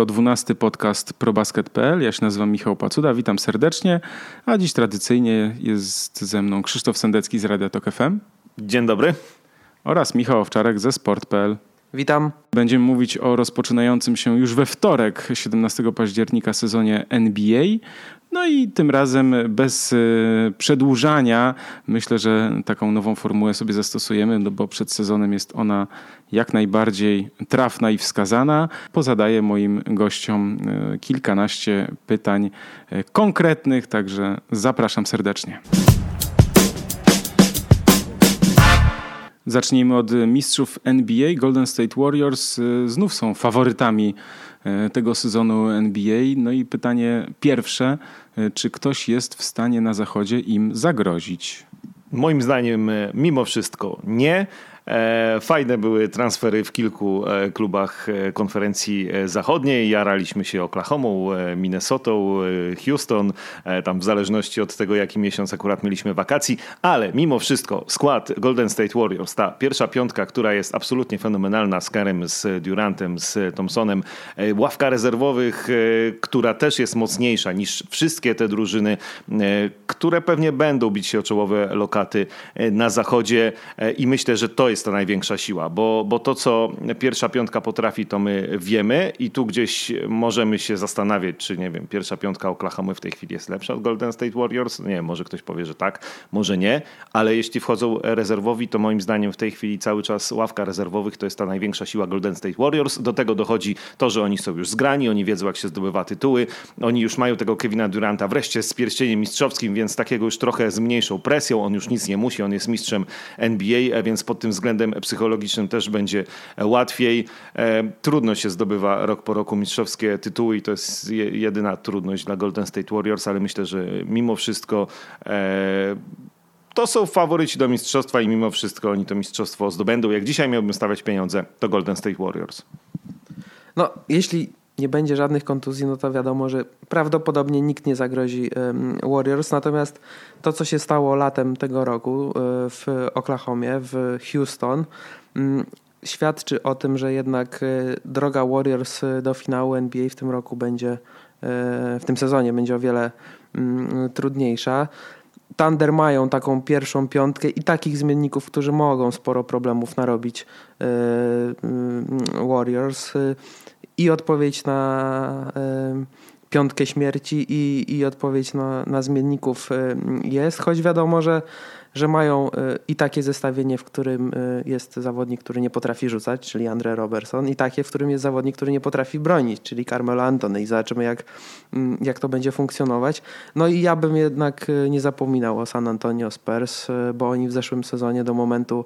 To dwunasty podcast ProBasket.pl. Ja się nazywam Michał Pacuda, witam serdecznie, a dziś tradycyjnie jest ze mną Krzysztof Sendecki z Radia Tok FM. Dzień dobry. Oraz Michał Owczarek ze Sport.pl. Witam. Będziemy mówić o rozpoczynającym się już we wtorek, 17 października, sezonie NBA. No i tym razem bez e, przedłużania myślę, że taką nową formułę sobie zastosujemy, no bo przed sezonem jest ona jak najbardziej trafna i wskazana. Pozadaję moim gościom e, kilkanaście pytań e, konkretnych, także zapraszam serdecznie. Zacznijmy od mistrzów NBA. Golden State Warriors znów są faworytami tego sezonu NBA. No i pytanie pierwsze, czy ktoś jest w stanie na zachodzie im zagrozić? Moim zdaniem mimo wszystko nie. E, fajne były transfery w kilku e, klubach e, konferencji zachodniej. Jaraliśmy się Oklahoma, Minnesota, Houston, tam w zależności od tego, jaki miesiąc akurat mieliśmy wakacji, ale mimo wszystko skład Golden State Warriors, ta pierwsza piątka, która jest absolutnie fenomenalna z Kerem, z Durantem, z Thompsonem, ławka rezerwowych, która też jest mocniejsza niż wszystkie te drużyny, które pewnie będą bić się o czołowe lokaty na zachodzie. I myślę, że to jest jest ta największa siła, bo, bo to, co pierwsza piątka potrafi, to my wiemy i tu gdzieś możemy się zastanawiać, czy nie wiem, pierwsza piątka Oklahoma w tej chwili jest lepsza od Golden State Warriors. Nie może ktoś powie, że tak, może nie, ale jeśli wchodzą rezerwowi, to moim zdaniem w tej chwili cały czas ławka rezerwowych to jest ta największa siła Golden State Warriors. Do tego dochodzi to, że oni są już zgrani, oni wiedzą, jak się zdobywa tytuły, oni już mają tego Kevina Duranta wreszcie z pierścieniem mistrzowskim, więc takiego już trochę z mniejszą presją, on już nic nie musi, on jest mistrzem NBA, więc pod tym względem względem psychologicznym też będzie łatwiej. E, trudno się zdobywa rok po roku mistrzowskie tytuły i to jest jedyna trudność dla Golden State Warriors, ale myślę, że mimo wszystko e, to są faworyci do mistrzostwa i mimo wszystko oni to mistrzostwo zdobędą. Jak dzisiaj miałbym stawiać pieniądze, to Golden State Warriors. No, jeśli nie będzie żadnych kontuzji, no to wiadomo, że prawdopodobnie nikt nie zagrozi Warriors. Natomiast to, co się stało latem tego roku e, w Oklahomie, w Houston, mm, świadczy o tym, że jednak e, droga Warriors do finału NBA w tym roku będzie, e, w tym sezonie będzie o wiele mm, trudniejsza. Thunder mają taką pierwszą piątkę i takich zmienników, którzy mogą sporo problemów narobić mm, Warriors i odpowiedź na piątkę śmierci i, i odpowiedź na, na zmienników jest, choć wiadomo, że, że mają e, i takie zestawienie, w którym e, jest zawodnik, który nie potrafi rzucać, czyli Andre Robertson, i takie, w którym jest zawodnik, który nie potrafi bronić, czyli Carmelo Antony i zobaczymy, jak, mm, jak to będzie funkcjonować. No i ja bym jednak e, nie zapominał o San Antonio Spurs, bo oni w zeszłym sezonie do momentu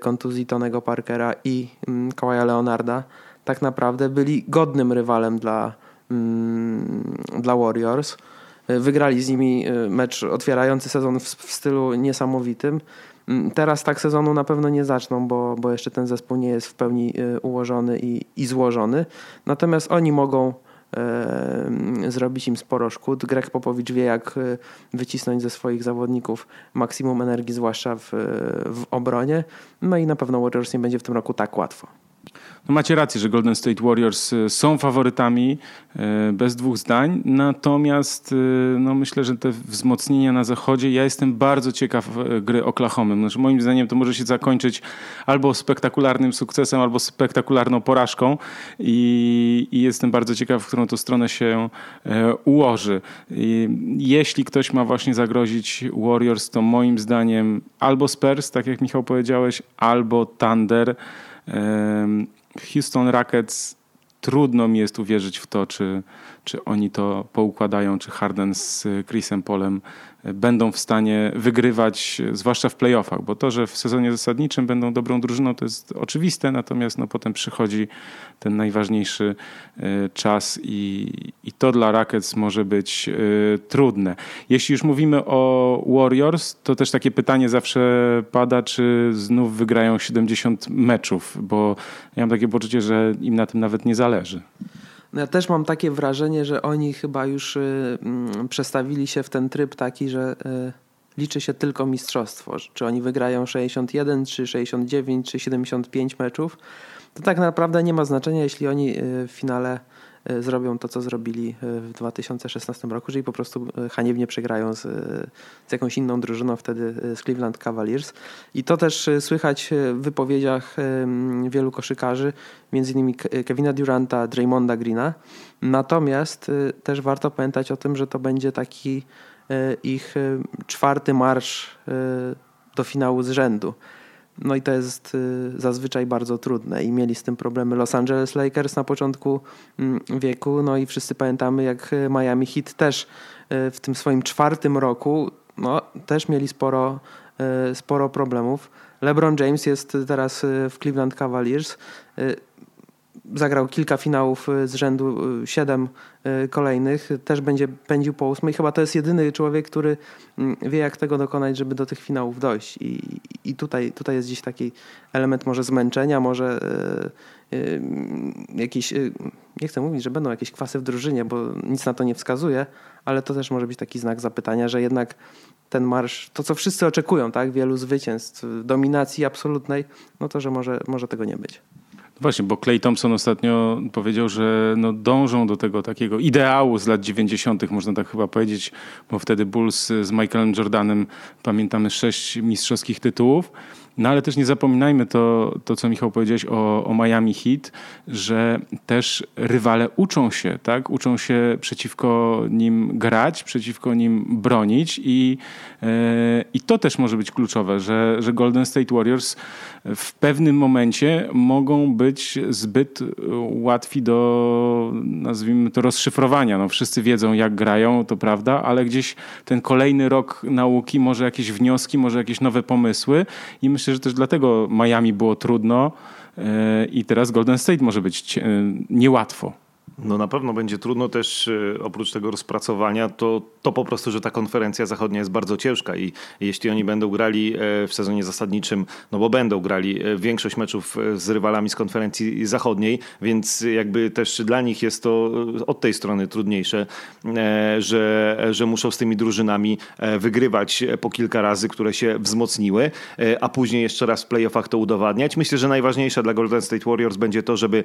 kontuzji Tonego Parkera i mm, Kawaja Leonarda tak naprawdę byli godnym rywalem dla, mm, dla Warriors. Wygrali z nimi y, mecz otwierający sezon w, w stylu niesamowitym. Mm, teraz tak sezonu na pewno nie zaczną, bo, bo jeszcze ten zespół nie jest w pełni y, ułożony i, i złożony. Natomiast oni mogą e, zrobić im sporo szkód. Greg Popowicz wie, jak wycisnąć ze swoich zawodników maksimum energii, zwłaszcza w, w obronie. No i na pewno Warriors nie będzie w tym roku tak łatwo. No macie rację, że Golden State Warriors y, są faworytami y, bez dwóch zdań, natomiast y, no myślę, że te wzmocnienia na zachodzie, ja jestem bardzo ciekaw gry Oklahoma. Znaczy, moim zdaniem to może się zakończyć albo spektakularnym sukcesem, albo spektakularną porażką i, i jestem bardzo ciekaw, w którą to stronę się ułoży. I jeśli ktoś ma właśnie zagrozić Warriors, to moim zdaniem albo Spurs, tak jak Michał powiedziałeś, albo Thunder. Houston Rockets trudno mi jest uwierzyć w to, czy, czy oni to poukładają, czy Harden z Chrisem Polem będą w stanie wygrywać, zwłaszcza w playoffach, bo to, że w sezonie zasadniczym będą dobrą drużyną, to jest oczywiste, natomiast no, potem przychodzi ten najważniejszy e, czas i, i to dla Rockets może być y, trudne. Jeśli już mówimy o Warriors, to też takie pytanie zawsze pada, czy znów wygrają 70 meczów, bo ja mam takie poczucie, że im na tym nawet nie zależy. No ja też mam takie wrażenie, że oni chyba już y, mm, przestawili się w ten tryb taki, że y, liczy się tylko mistrzostwo. Czy oni wygrają 61, czy 69, czy 75 meczów. To tak naprawdę nie ma znaczenia, jeśli oni y, w finale zrobią to, co zrobili w 2016 roku, czyli po prostu haniebnie przegrają z, z jakąś inną drużyną, wtedy z Cleveland Cavaliers. I to też słychać w wypowiedziach wielu koszykarzy, między innymi Kevina Duranta, Draymonda Greena. Natomiast też warto pamiętać o tym, że to będzie taki ich czwarty marsz do finału z rzędu. No i to jest y, zazwyczaj bardzo trudne i mieli z tym problemy Los Angeles Lakers na początku mm, wieku, no i wszyscy pamiętamy jak Miami Heat też y, w tym swoim czwartym roku no, też mieli sporo, y, sporo problemów. LeBron James jest teraz w Cleveland Cavaliers zagrał kilka finałów y, z rzędu, y, siedem y, kolejnych, też będzie pędził po ósmej. Chyba to jest jedyny człowiek, który mm, wie, jak tego dokonać, żeby do tych finałów dojść. I, i tutaj, tutaj jest gdzieś taki element może zmęczenia, może jakieś, nie chcę mówić, że będą jakieś kwasy w drużynie, bo nic na to nie wskazuje, ale to też może być taki znak zapytania, że jednak ten marsz, to co wszyscy oczekują, tak, wielu zwycięstw, dominacji absolutnej, no to, że może, może tego nie być. Właśnie, bo Clay Thompson ostatnio powiedział, że no dążą do tego takiego ideału z lat 90., można tak chyba powiedzieć, bo wtedy Bulls z Michaelem Jordanem pamiętamy sześć mistrzowskich tytułów. No ale też nie zapominajmy to, to co Michał powiedziałeś o, o Miami Heat, że też rywale uczą się, tak? Uczą się przeciwko nim grać, przeciwko nim bronić i, yy, i to też może być kluczowe, że, że Golden State Warriors w pewnym momencie mogą być zbyt łatwi do, nazwijmy to, rozszyfrowania. No, wszyscy wiedzą, jak grają, to prawda, ale gdzieś ten kolejny rok nauki, może jakieś wnioski, może jakieś nowe pomysły i myślę, że też dlatego Miami było trudno e, i teraz Golden State może być e, niełatwo. No na pewno będzie trudno też e, oprócz tego rozpracowania, to, to po prostu, że ta konferencja zachodnia jest bardzo ciężka i jeśli oni będą grali e, w sezonie zasadniczym, no bo będą grali e, większość meczów z rywalami z konferencji zachodniej, więc jakby też dla nich jest to od tej strony trudniejsze, że, że muszą z tymi drużynami wygrywać po kilka razy, które się wzmocniły, a później jeszcze raz w playoffach to udowadniać. Myślę, że najważniejsze dla Golden State Warriors będzie to, żeby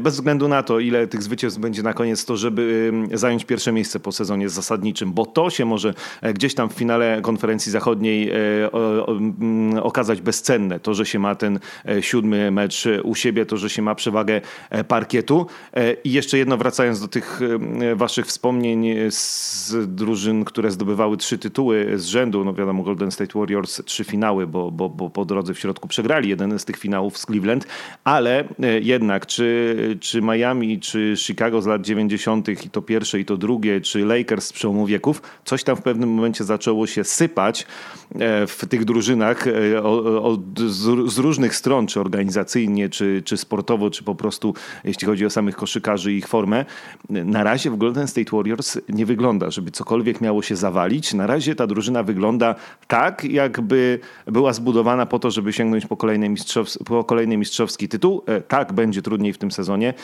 bez względu na to, ile tych zwycięstw będzie na koniec to, żeby zająć pierwsze miejsce po sezonie zasadniczym, bo to się może e, gdzieś tam w finale konferencji zachodniej e, okazać bezcenne. To, że się ma ten e, siódmy mecz u siebie, to, że się ma przewagę parkietu. I jeszcze jedno, wracając do tych waszych wspomnień z drużyn, które zdobywały trzy tytuły z rzędu, no wiadomo Golden State Warriors trzy finały, bo, bo, bo po drodze w środku przegrali jeden z tych finałów z Cleveland, ale jednak czy, czy Miami, czy Chicago z lat 90. i to pierwsze i to drugie, czy Lakers z przełomu wieków, coś tam w pewnym momencie zaczęło się sypać e, w tych drużynach e, z różnych stron, czy organizacyjnie, czy, czy sportowo, czy po prostu jeśli chodzi o samych koszykarzy i ich formę. Na razie w Golden State Warriors nie wygląda, żeby cokolwiek miało się zawalić. Na razie ta drużyna wygląda tak, jakby była zbudowana po to, żeby sięgnąć po kolejny, mistrzowski, po kolejny mistrzowski tytuł. E, tak, będzie trudniej w tym sezonie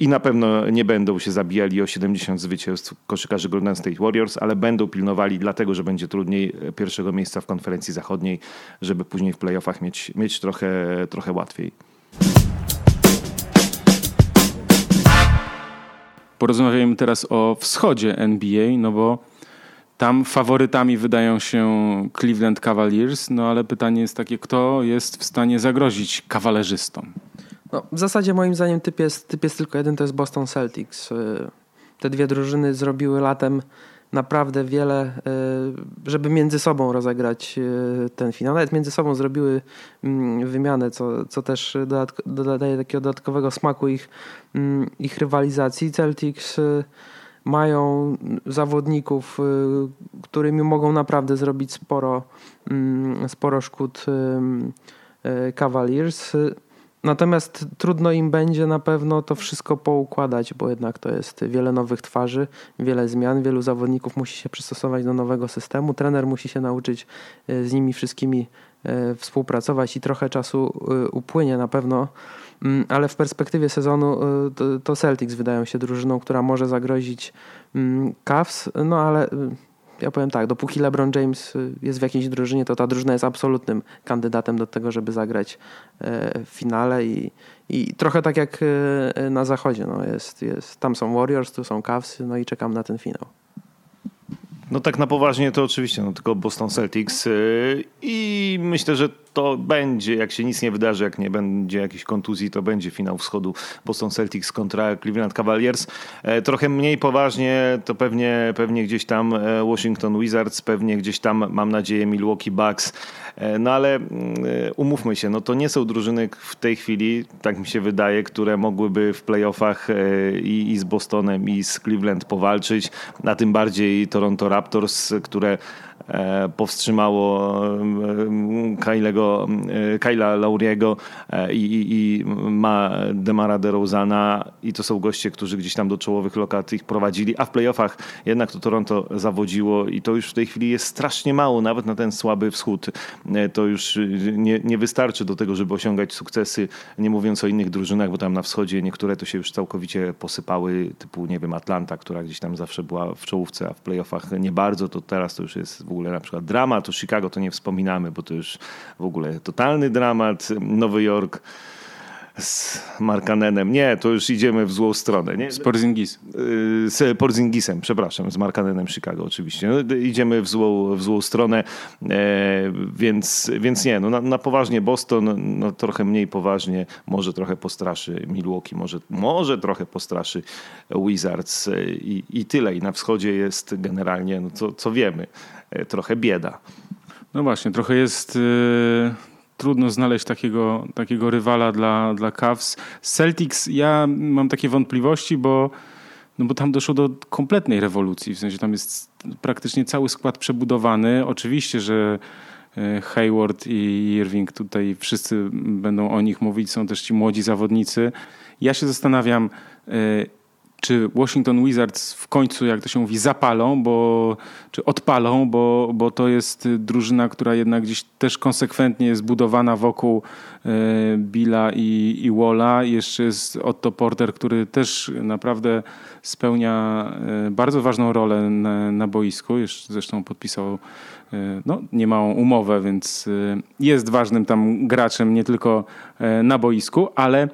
i na pewno nie będą się zabijali o 70 zwycięstw koszykarzy Golden State Warriors, ale będą pilnowali dlatego, że będzie trudniej pierwszego miejsca w konferencji zachodniej, żeby później w playoffach mieć, mieć trochę, trochę łatwiej. Porozmawiajmy teraz o wschodzie NBA, no bo tam faworytami wydają się Cleveland Cavaliers, no ale pytanie jest takie, kto jest w stanie zagrozić kawalerzystom? No, w zasadzie moim zdaniem typ jest, typ jest tylko jeden, to jest Boston Celtics. Y, te dwie drużyny zrobiły latem naprawdę wiele, y, żeby między sobą rozegrać y, ten finał. Nawet między sobą zrobiły mm, wymianę, co, co też dodaje takiego dodatkowego smaku ich, mm, ich rywalizacji. Celtics mają zawodników, którymi mogą naprawdę zrobić sporo, mm, sporo szkód Cavaliers. Natomiast trudno im będzie na pewno to wszystko poukładać, bo jednak to jest wiele nowych twarzy, wiele zmian, wielu zawodników musi się przystosować do nowego systemu. Trener musi się nauczyć e, z nimi wszystkimi e, współpracować i trochę czasu e, upłynie na pewno, mm, ale w perspektywie sezonu to Celtics wydają się drużyną, która może zagrozić mm, Cavs, no ale ja powiem tak, dopóki LeBron James y, jest w jakiejś drużynie, to ta drużyna jest absolutnym kandydatem do tego, żeby zagrać w finale i, i trochę tak jak na zachodzie. No jest, jest, tam są Warriors, tu są Cavs, no i czekam na ten finał. No tak na poważnie to oczywiście, no tylko Boston Celtics i myślę, że to będzie, jak się nic nie wydarzy, jak nie będzie jakiejś kontuzji, to będzie finał wschodu Boston Celtics kontra Cleveland Cavaliers. E, trochę mniej poważnie to pewnie, pewnie gdzieś tam e, Washington Wizards, pewnie gdzieś tam mam nadzieję Milwaukee Bucks. E, no ale mm, umówmy się, no to nie są drużyny w tej chwili, tak mi się wydaje, które mogłyby w playoffach i, i z Bostonem i z Cleveland powalczyć, a tym bardziej Toronto Raptors, które powstrzymało e, Kylego, e, Kyla Lauriego i, i, i ma Demara DeRozana i to są goście, którzy gdzieś tam do czołowych lokat ich prowadzili, a w playoffach jednak to Toronto zawodziło i to już w tej chwili jest strasznie mało, nawet na ten słaby wschód. To już nie, nie wystarczy do tego, żeby osiągać sukcesy, nie mówiąc o innych drużynach, bo tam na wschodzie niektóre to się już całkowicie posypały, typu nie wiem Atlanta, która gdzieś tam zawsze była w czołówce, a w playoffach nie bardzo, to teraz to już jest w ogóle na przykład dramat, o Chicago to nie wspominamy, bo to już w ogóle totalny dramat. Nowy Jork z Markanenem. Nie, to już idziemy w złą stronę. Nie? Z Porzingis. Y, z Porzingisem, przepraszam, z Markanenem Chicago oczywiście. No, idziemy w złą, w złą stronę, e, więc, więc nie, no, na, na, poważnie Boston, no, trochę mniej poważnie, może trochę postraszy Milwaukee, może, może trochę postraszy Wizards i, i tyle. I na wschodzie jest generalnie, no, co, co wiemy, e, trochę bieda. No właśnie, trochę jest... Yy trudno znaleźć takiego, takiego rywala dla, dla Cavs. Celtics ja mam takie wątpliwości, bo, no bo tam doszło do kompletnej rewolucji. W sensie tam jest praktycznie cały skład przebudowany. Oczywiście, że e, Hayward i Irving tutaj wszyscy będą o nich mówić. Są też ci młodzi zawodnicy. Ja się zastanawiam, e, czy Washington Wizards w końcu, jak to się mówi, zapalą, bo, czy odpalą, bo, bo to jest drużyna, która jednak gdzieś też konsekwentnie jest budowana wokół e, Billa i, i Walla. Jeszcze jest Otto Porter, który też naprawdę spełnia e, bardzo ważną rolę na, na boisku. Jeszcze zresztą podpisał e, no, niemałą umowę, więc jest ważnym tam graczem nie tylko na boisku, ale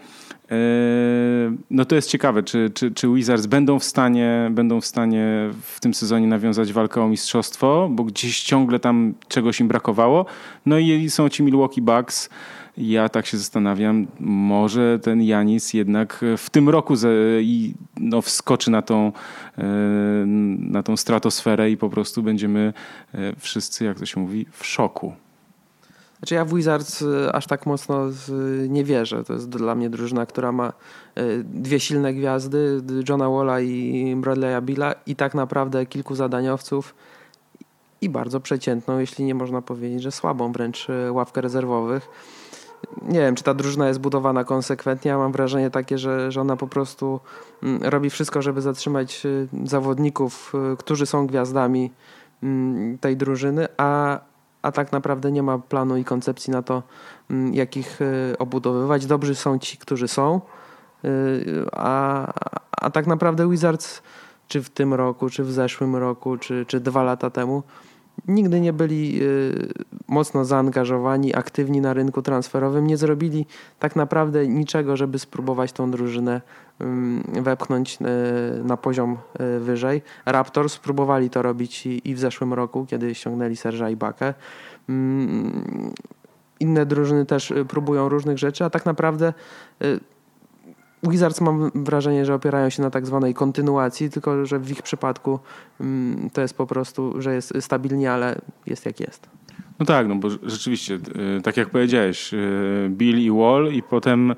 no to jest ciekawe, czy, czy, czy Wizards będą w, stanie, będą w stanie w tym sezonie nawiązać walkę o mistrzostwo, bo gdzieś ciągle tam czegoś im brakowało. No i są ci Milwaukee Bucks. Ja tak się zastanawiam, może ten Janis jednak w tym roku i no, wskoczy na tą, yy, na tą stratosferę i po prostu będziemy yy, wszyscy, jak to się mówi, w szoku. Znaczy ja w Wizards y, aż tak mocno nie wierzę. To jest dla mnie drużyna, która ma y, dwie silne gwiazdy, Johna Walla i Bradley'a Billa i tak naprawdę kilku zadaniowców i bardzo przeciętną, jeśli nie można powiedzieć, że słabą wręcz y, ławkę rezerwowych. Nie wiem, czy ta drużyna jest budowana konsekwentnie. Ja mam wrażenie takie, że, że ona po prostu mm, robi wszystko, żeby zatrzymać zawodników, którzy są gwiazdami mm, tej drużyny, a, a tak naprawdę nie ma planu i koncepcji na to, mm, jak ich y, obudowywać. Dobrzy są ci, którzy są, y, a, a tak naprawdę Wizards czy w tym roku, czy w zeszłym roku, czy, czy dwa lata temu nigdy nie byli y, mocno zaangażowani, aktywni na rynku transferowym, nie zrobili tak naprawdę niczego, żeby spróbować tą drużynę wepchnąć y, na poziom y, wyżej. Raptors spróbowali to robić i w zeszłym roku, kiedy ściągnęli Serża Ibakę. Mm, inne drużyny też próbują różnych rzeczy, a tak naprawdę Wizards mam wrażenie, że opierają się na tak zwanej kontynuacji, tylko że w ich przypadku to jest po prostu, że jest stabilnie, ale jest jak jest. No tak, no bo rzeczywiście, y, tak jak powiedziałeś, y, Bill i Wall i potem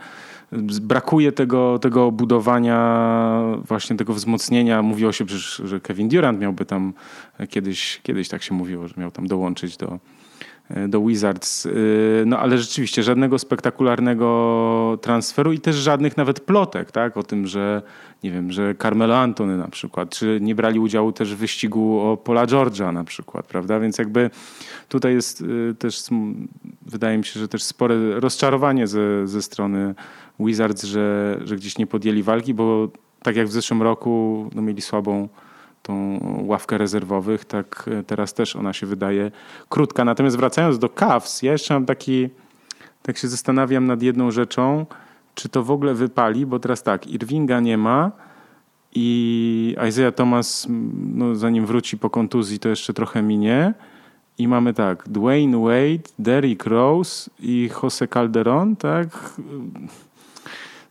brakuje tego, tego budowania, właśnie tego wzmocnienia. Mówiło się przecież, że Kevin Durant miałby tam kiedyś, kiedyś tak się mówiło, że miał tam dołączyć do, E, do Wizards. E, no ale rzeczywiście żadnego spektakularnego transferu i też żadnych nawet plotek, tak? O tym, że nie wiem, że Carmelo Antony na przykład, czy nie brali udziału też w wyścigu o Pola George'a na przykład, prawda? Więc jakby tutaj jest e, też, wydaje mi się, że też spore rozczarowanie ze, ze strony Wizards, że, że gdzieś nie podjęli walki, bo tak jak w zeszłym roku no, mieli słabą tą ławkę rezerwowych, tak teraz też ona się wydaje krótka. Natomiast wracając do Cavs, ja jeszcze mam taki, tak się zastanawiam nad jedną rzeczą, czy to w ogóle wypali, bo teraz tak, Irvinga nie ma i Isaiah Thomas, no, zanim wróci po kontuzji, to jeszcze trochę minie. I mamy tak, Dwayne Wade, Derrick Rose i Jose Calderon, tak?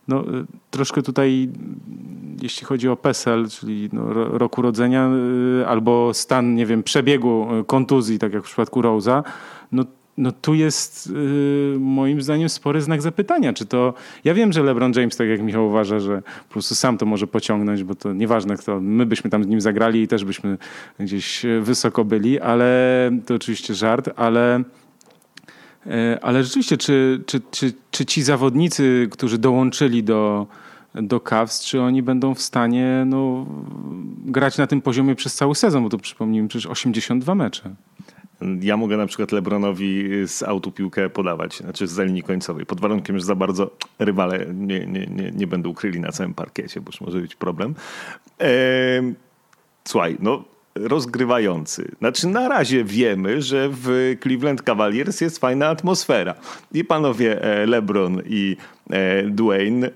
No, troszkę tutaj, jeśli chodzi o PESEL, czyli no, roku rodzenia, y, albo stan, nie wiem, przebiegu kontuzji, tak jak w przypadku Rose'a, no no tu jest yy, moim zdaniem spory znak zapytania, czy to... Ja wiem, że LeBron James, tak jak Michał uważa, że po prostu sam to może pociągnąć, bo to nieważne kto, my byśmy tam z nim zagrali i też byśmy gdzieś wysoko byli, ale to oczywiście żart, ale... Yy, ale rzeczywiście, czy, czy, czy, czy ci zawodnicy, którzy dołączyli do, do Cavs, czy oni będą w stanie no, grać na tym poziomie przez cały sezon, bo to przypomnijmy przecież 82 mecze. Ja mogę na przykład Lebronowi z autu piłkę podawać, znaczy z linii końcowej, pod warunkiem, że za bardzo rywale nie, nie, nie, nie będą ukryli na całym parkiecie, bo już może być problem. Eee, słuchaj, no rozgrywający. Znaczy na razie wiemy, że w Cleveland Cavaliers jest fajna atmosfera. I panowie e, LeBron i Dwayne. E,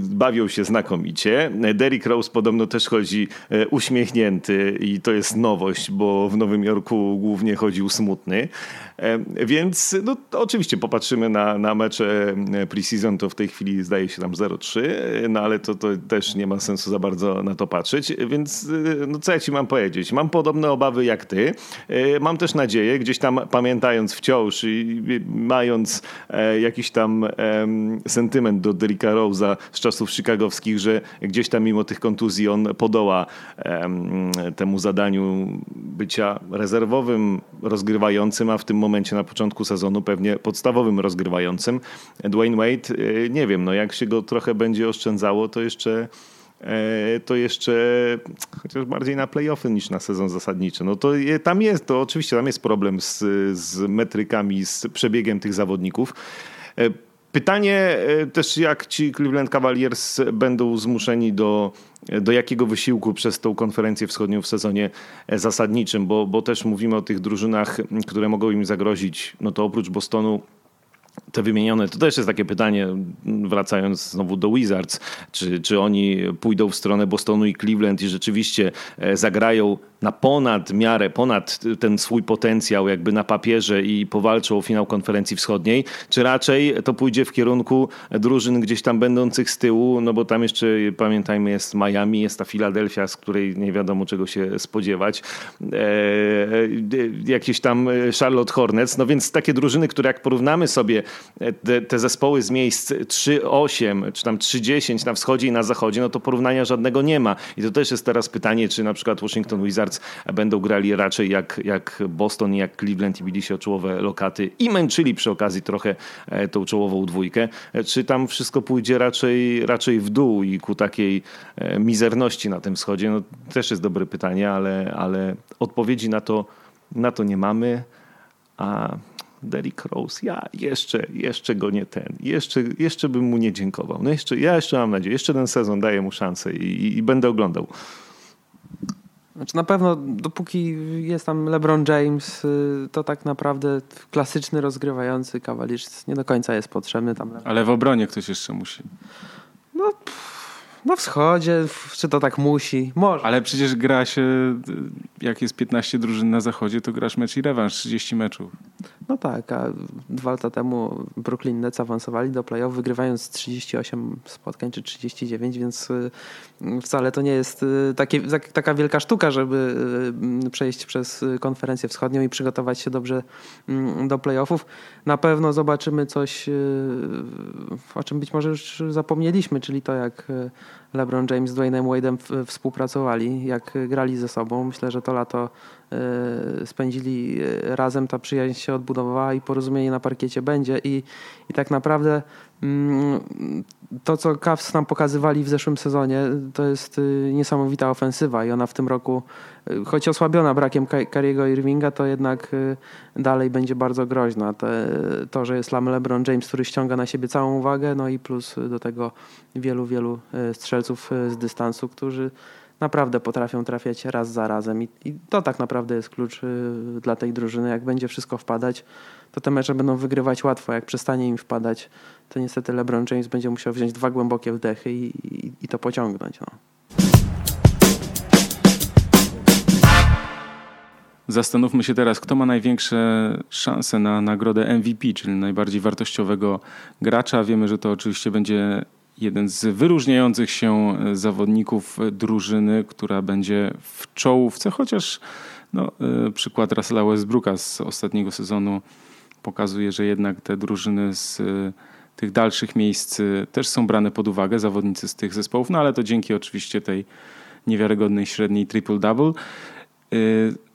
bawią się znakomicie. Derrick Rose podobno też chodzi e, uśmiechnięty i to jest nowość, bo w Nowym Jorku głównie chodził smutny. Więc no, oczywiście popatrzymy na, na mecze preseason, to w tej chwili zdaje się tam 0-3, no ale to, to też nie ma sensu za bardzo na to patrzeć. Więc no, co ja ci mam powiedzieć? Mam podobne obawy jak ty. Mam też nadzieję, gdzieś tam pamiętając wciąż i mając jakiś tam sentyment do Derricka Rose'a z czasów chicagowskich, że gdzieś tam mimo tych kontuzji on podoła um, temu zadaniu bycia rezerwowym, rozgrywającym, a w tym momencie na początku sezonu pewnie podstawowym rozgrywającym. Dwayne Wade, e, nie wiem, no jak się go trochę będzie oszczędzało, to jeszcze e, to jeszcze chociaż bardziej na playoffy niż na sezon zasadniczy. No to tam jest, to oczywiście tam jest problem z, z metrykami, z przebiegiem tych zawodników. E, Pytanie e, też, jak ci Cleveland Cavaliers będą zmuszeni do, do jakiego wysiłku przez tą konferencję wschodnią w sezonie e, zasadniczym, bo, bo też mówimy o tych drużynach, które mogą im zagrozić. No to oprócz Bostonu te wymienione, to też jest takie pytanie, wracając znowu do Wizards, czy, czy oni pójdą w stronę Bostonu i Cleveland i rzeczywiście e, zagrają na ponad miarę, ponad ten swój potencjał jakby na papierze i powalczą o finał konferencji wschodniej, czy raczej to pójdzie w kierunku drużyn gdzieś tam będących z tyłu, no bo tam jeszcze pamiętajmy jest Miami, jest ta Filadelfia, z której nie wiadomo czego się spodziewać, e, jakieś tam Charlotte Hornets, no więc takie drużyny, które jak porównamy sobie te, te zespoły z miejsc 3-8 czy tam 3-10 na wschodzie i na zachodzie, no to porównania żadnego nie ma. I to też jest teraz pytanie, czy na przykład Washington Wizards będą grali raczej jak, jak Boston jak Cleveland i bili się o czołowe lokaty i męczyli przy okazji trochę e, tą czołową dwójkę, e, czy tam wszystko pójdzie raczej, raczej w dół i ku takiej e, mizerności na tym wschodzie? No, też jest dobre pytanie, ale, ale odpowiedzi na to, na to nie mamy. A Derrick Rose, ja jeszcze, jeszcze go nie ten, jeszcze, jeszcze bym mu nie dziękował. No jeszcze, ja jeszcze mam nadzieję, jeszcze ten sezon daję mu szansę i, i będę oglądał. Znaczy na pewno dopóki jest tam LeBron James, y, to tak naprawdę klasyczny rozgrywający kawalisz nie do końca jest potrzebny tam. Ale w obronie ktoś jeszcze musi. No pff na wschodzie, czy to tak musi? Może. Ale przecież gra się, jak jest 15 drużyn na zachodzie, to grasz mecz i rewanż, 30 meczów. No tak, a dwa lata temu Brooklyn Nets awansowali do playoff, wygrywając 38 spotkań czy 39, więc y, wcale to nie jest y, takie, taka wielka sztuka, żeby y, przejść przez konferencję wschodnią i przygotować się dobrze mm, do playoffów. Na pewno zobaczymy coś, o czym być może już zapomnieliśmy, czyli to jak LeBron James z Dwayne'em Wade'em współpracowali, jak grali ze sobą. Myślę, że to lato e, spędzili e, razem, ta przyjaźń się odbudowała i porozumienie na parkiecie będzie i, i tak naprawdę to, co Cavs nam pokazywali w zeszłym sezonie, to jest y, niesamowita ofensywa i ona w tym roku, y, choć osłabiona brakiem Kariego Irvinga, to jednak y, dalej będzie bardzo groźna. to, że jest Lam LeBron James, który ściąga na siebie całą uwagę, no i plus do tego wielu, wielu strzelców z dystansu, którzy naprawdę potrafią trafiać raz za razem i, i to tak naprawdę jest klucz dla tej drużyny. Jak będzie wszystko wpadać, to te mecze będą wygrywać łatwo. Jak przestanie im wpadać, to niestety LeBron James będzie musiał wziąć dwa głębokie wdechy i, i, i to pociągnąć. No. Zastanówmy się teraz, kto ma największe szanse na nagrodę MVP, czyli najbardziej wartościowego gracza. Wiemy, że to oczywiście będzie jeden z wyróżniających się zawodników drużyny, która będzie w czołówce, chociaż no, y, przykład Russella Westbrooka z ostatniego sezonu pokazuje, że jednak te drużyny z tych dalszych miejsc y, też są brane pod uwagę, zawodnicy z tych zespołów, no ale to dzięki oczywiście tej niewiarygodnej średniej triple-double.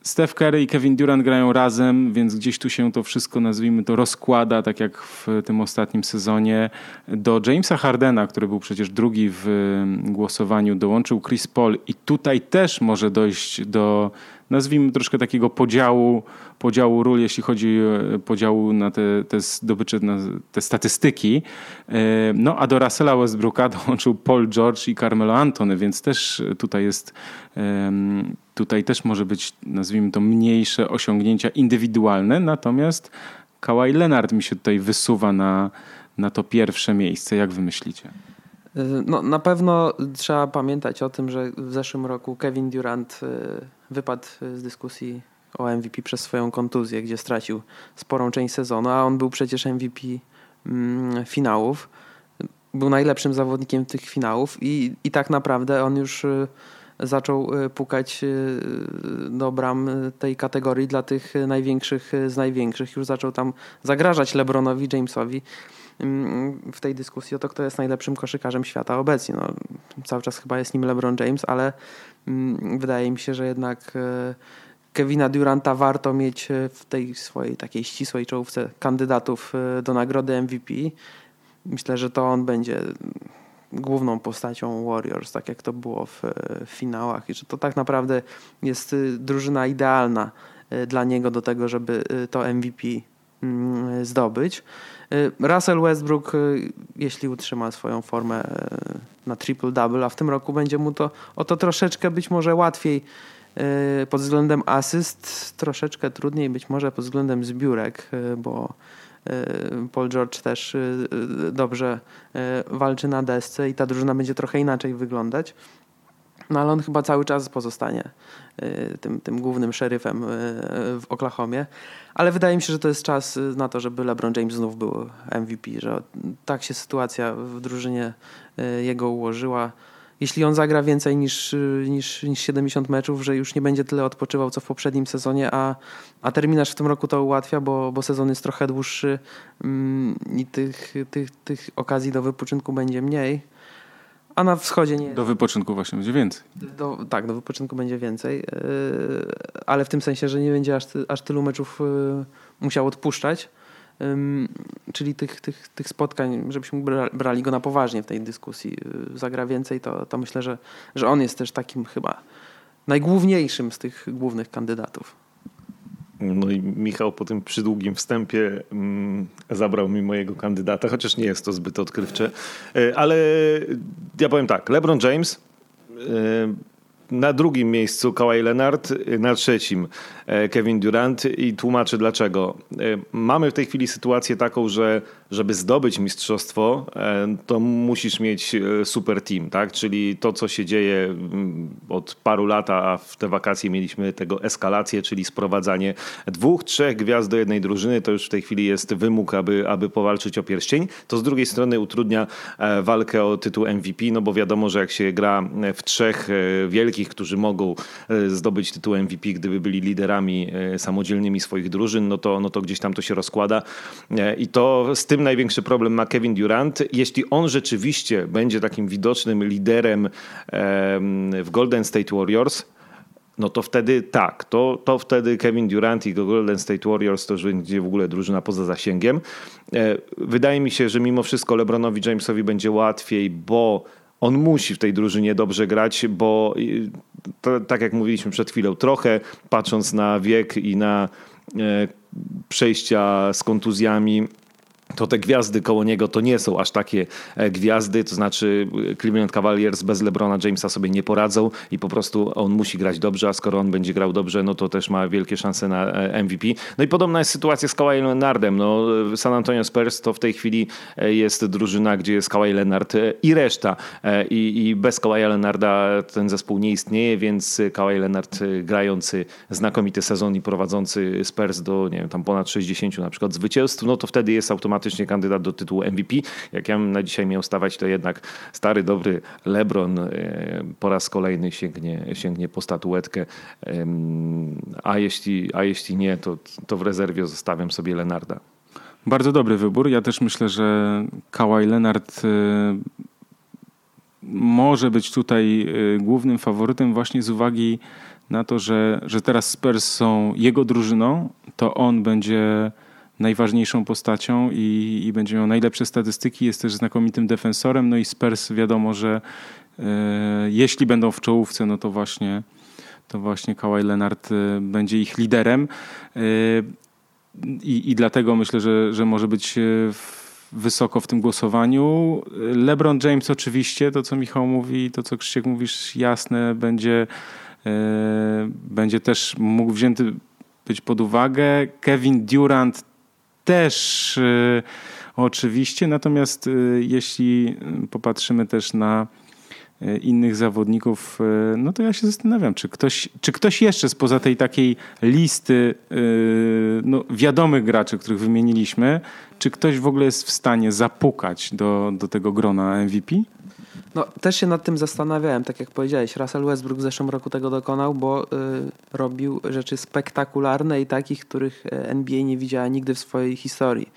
Steph Curry i Kevin Durant grają razem, więc gdzieś tu się to wszystko, nazwijmy to, rozkłada, tak jak w tym ostatnim sezonie. Do Jamesa Hardena, który był przecież drugi w głosowaniu, dołączył Chris Paul i tutaj też może dojść do nazwijmy troszkę takiego podziału, podziału ról, jeśli chodzi o podziału na te, te zdobycze, na te statystyki. E, no a do Russella Westbrooka dołączył Paul George i Carmelo Antony, więc też tutaj jest, tutaj też może być, nazwijmy to, mniejsze osiągnięcia indywidualne, natomiast Kawhi Leonard mi się tutaj wysuwa na, na to pierwsze miejsce. Jak wy myślicie? No, na pewno trzeba pamiętać o tym, że w zeszłym roku Kevin Durant y, wypadł z dyskusji o MVP przez swoją kontuzję, gdzie stracił sporą część sezonu, a on był przecież MVP mm, finałów. Był najlepszym zawodnikiem tych finałów i, i tak naprawdę on już y, zaczął y, pukać do bram tej kategorii dla tych największych z największych. Już zaczął tam zagrażać LeBronowi Jamesowi w tej dyskusji o to, kto jest najlepszym koszykarzem świata obecnie. No, cały czas chyba jest nim LeBron James, ale wydaje mi się, że jednak e, Kevina Duranta warto mieć e, w tej swojej takiej ścisłej czołówce kandydatów e, do nagrody MVP. Myślę, że to on będzie główną postacią Warriors, tak jak to było w, w finałach i że to tak naprawdę jest drużyna idealna dla niego do tego, żeby to MVP mm, zdobyć. Y, Russell Westbrook, y, jeśli utrzyma swoją formę y, na triple-double, a w tym roku będzie mu to o to troszeczkę być może łatwiej pod względem asyst, troszeczkę trudniej być może pod względem zbiórek, bo Paul George też dobrze walczy na desce i ta drużyna będzie trochę inaczej wyglądać. No ale on chyba cały czas pozostanie tym, tym głównym szeryfem y, w Oklahomie. Ale wydaje mi się, że to jest czas y, na to, żeby LeBron James znów był MVP, że tak się sytuacja w drużynie jego ułożyła. Jeśli on zagra więcej niż, niż, niż 70 meczów, że już nie będzie tyle odpoczywał co w poprzednim sezonie, a, a terminarz w tym roku to ułatwia, bo, bo sezon jest trochę dłuższy mm, i tych, tych, tych okazji do wypoczynku będzie mniej a na wschodzie nie. Do wypoczynku właśnie będzie więcej. Do, tak, do wypoczynku będzie więcej, yy, ale w tym sensie, że nie będzie aż, aż tylu meczów yy, musiał odpuszczać. Yy, czyli tych, tych, tych spotkań, żebyśmy brali go na poważnie w tej dyskusji, yy, zagra więcej, to, to myślę, że, że on jest też takim chyba najgłówniejszym z tych głównych kandydatów. No i Michał po tym przydługim wstępie mm, zabrał mi mojego kandydata, chociaż nie jest to zbyt odkrywcze. E, ale ja powiem tak, LeBron James e, na drugim miejscu Kawhi Leonard, na trzecim e, Kevin Durant i tłumaczę dlaczego. Mamy w tej chwili sytuację taką, że żeby zdobyć mistrzostwo, e, to musisz mieć e, super team, tak? Czyli to, co się dzieje mm, od paru lat, a w te wakacje mieliśmy tego eskalację, czyli sprowadzanie dwóch, trzech gwiazd do jednej drużyny, to już w tej chwili jest wymóg, aby, aby powalczyć o pierścień. To z drugiej strony utrudnia e, walkę o tytuł MVP, no bo wiadomo, że jak się gra w trzech wielkich, którzy mogą zdobyć tytuł MVP, gdyby byli liderami samodzielnymi swoich drużyn, no to, no to gdzieś tam to się rozkłada. I to z tym największy problem ma Kevin Durant. Jeśli on rzeczywiście będzie takim widocznym liderem w Golden State Warriors, no to wtedy tak, to, to wtedy Kevin Durant i Golden State Warriors to już będzie w ogóle drużyna poza zasięgiem. E, wydaje mi się, że mimo wszystko LeBronowi Jamesowi będzie łatwiej, bo on musi w tej drużynie dobrze grać, bo to, tak jak mówiliśmy przed chwilą, trochę patrząc na wiek i na e, przejścia z kontuzjami to te gwiazdy koło niego to nie są aż takie e, gwiazdy, to znaczy e, Cleveland Cavaliers bez LeBrona Jamesa sobie nie poradzą i po prostu on musi grać dobrze, a skoro on będzie grał dobrze, no to też ma wielkie szanse na e, MVP. No i podobna jest sytuacja z Kawhi Leonardem. No, San Antonio Spurs to w tej chwili jest drużyna, gdzie jest Kawhi Leonard i reszta. I, i bez Kawhi Leonarda ten zespół nie istnieje, więc Kawhi Leonard grający znakomity sezon i prowadzący Spurs do nie wiem, tam ponad 60 na przykład zwycięstw, no to wtedy jest automatycznie automatycznie kandydat do tytułu MVP. Jak ja bym na dzisiaj miał stawać, to jednak stary, dobry LeBron e, po raz kolejny sięgnie, sięgnie po statuetkę. A jeśli, a jeśli nie, to, to w rezerwie zostawiam sobie Lenarda. Bardzo dobry wybór. Ja też myślę, że Kawhi Leonard e, może być tutaj e, głównym faworytem właśnie z uwagi na to, że, że teraz Spurs są jego drużyną, to on będzie najważniejszą postacią i, i będzie miał najlepsze statystyki. Jest też znakomitym defensorem. No i Spurs wiadomo, że e, jeśli będą w czołówce, no to właśnie, to właśnie Kawhi Leonard e, będzie ich liderem. E, I, I dlatego myślę, że, że może być wysoko w tym głosowaniu. LeBron James oczywiście, to co Michał mówi, to co Krzysiek mówisz, jasne, będzie, będzie też mógł wzięty być pod uwagę. Kevin Durant też y, oczywiście, natomiast y, jeśli popatrzymy też na y, innych zawodników, no to ja się zastanawiam, czy ktoś, czy ktoś jeszcze spoza tej takiej listy no, wiadomych graczy, których wymieniliśmy, czy ktoś w ogóle jest w stanie zapukać do, do tego grona MVP? No, też się nad tym zastanawiałem, tak jak powiedziałeś. Russell Westbrook w zeszłym roku tego dokonał, bo y, robił rzeczy spektakularne i takich, których e, NBA nie widziała nigdy w swojej historii.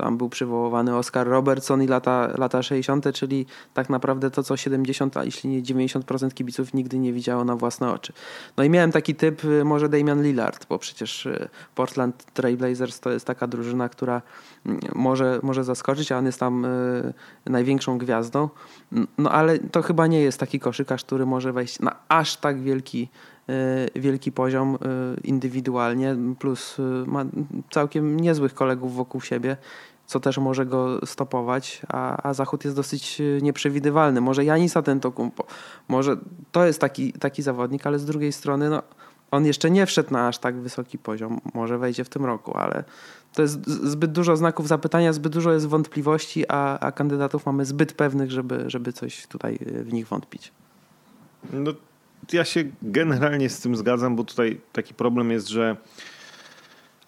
Tam był przywoływany Oscar Robertson i lata, lata 60., czyli tak naprawdę to, co 70, a jeśli nie 90% kibiców nigdy nie widziało na własne oczy. No i miałem taki typ, y, może Damian Lillard, bo przecież y, Portland Trailblazers to jest taka drużyna, która mm, może, może zaskoczyć, a on jest tam y, największą gwiazdą. No ale to chyba nie jest taki koszykarz, który może wejść na aż tak wielki wielki poziom indywidualnie, plus ma całkiem niezłych kolegów wokół siebie co też może go stopować, a, a Zachód jest dosyć y, nieprzewidywalny. Może Janis Antetokounmpo, może to jest taki, taki zawodnik, ale z drugiej strony no, on jeszcze nie wszedł na aż tak wysoki poziom. Może wejdzie w tym roku, ale to jest zbyt dużo znaków zapytania, zbyt dużo jest wątpliwości, a, a kandydatów mamy zbyt pewnych, żeby, żeby coś tutaj y, w nich wątpić. No, ja się generalnie z tym zgadzam, bo tutaj taki problem jest, że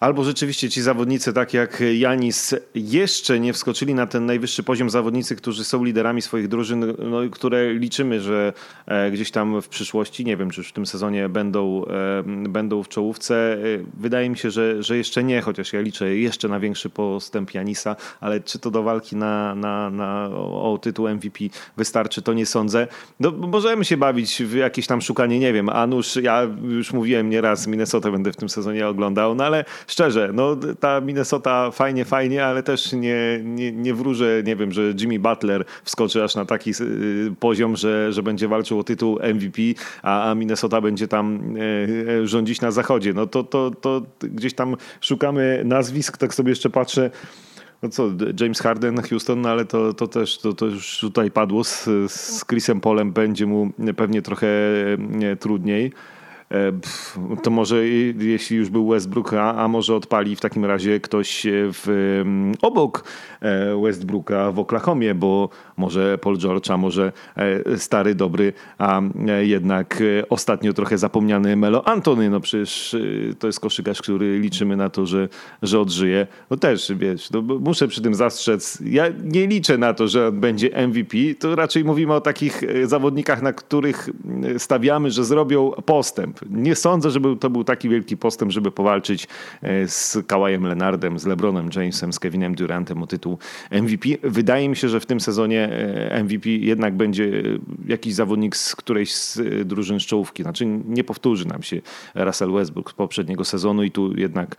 Albo rzeczywiście ci zawodnicy, tak jak Janis, jeszcze nie wskoczyli na ten najwyższy poziom zawodnicy, którzy są liderami swoich drużyn, no, które liczymy, że e, gdzieś tam w przyszłości, nie wiem czy w tym sezonie będą, e, będą w czołówce. E, wydaje mi się, że, że jeszcze nie, chociaż ja liczę jeszcze na większy postęp Janisa, ale czy to do walki na, na, na, o tytuł MVP wystarczy, to nie sądzę. No, możemy się bawić w jakieś tam szukanie, nie wiem, a nuż ja już mówiłem nieraz, Minnesota będę w tym sezonie oglądał, no ale szczerze, no ta Minnesota fajnie, fajnie, ale też nie, nie, nie wróżę, nie wiem, że Jimmy Butler wskoczy aż na taki y, poziom, że, że będzie walczył o tytuł MVP, a, a Minnesota będzie tam e, e, rządzić na zachodzie. No to, to, to gdzieś tam szukamy nazwisk, tak sobie jeszcze patrzę. No co, James Harden, Houston, no ale to, to też to, to już tutaj padło. Z, z Chrisem Polem będzie mu pewnie trochę e, trudniej. E, to może jeśli już był Westbrook, a, a może odpali w takim razie ktoś w, obok e, Westbrooka w Oklahomie, bo może Paul George, a może e, stary, dobry, a jednak ostatnio trochę zapomniany Melo Antony. No przecież to jest koszykarz, który liczymy na to, że, że odżyje. No też, wiesz, no muszę przy tym zastrzec. Ja nie liczę na to, że będzie MVP. To raczej mówimy o takich zawodnikach, na których stawiamy, że zrobią postęp nie sądzę, żeby to był taki wielki postęp, żeby powalczyć e, z Kawajem Lenardem, z LeBronem Jamesem, z Kevinem Durantem o tytuł MVP. Wydaje mi się, że w tym sezonie e, MVP jednak będzie jakiś zawodnik z którejś z e, drużyn z czołówki. Znaczy nie powtórzy nam się Russell Westbrook z poprzedniego sezonu i tu jednak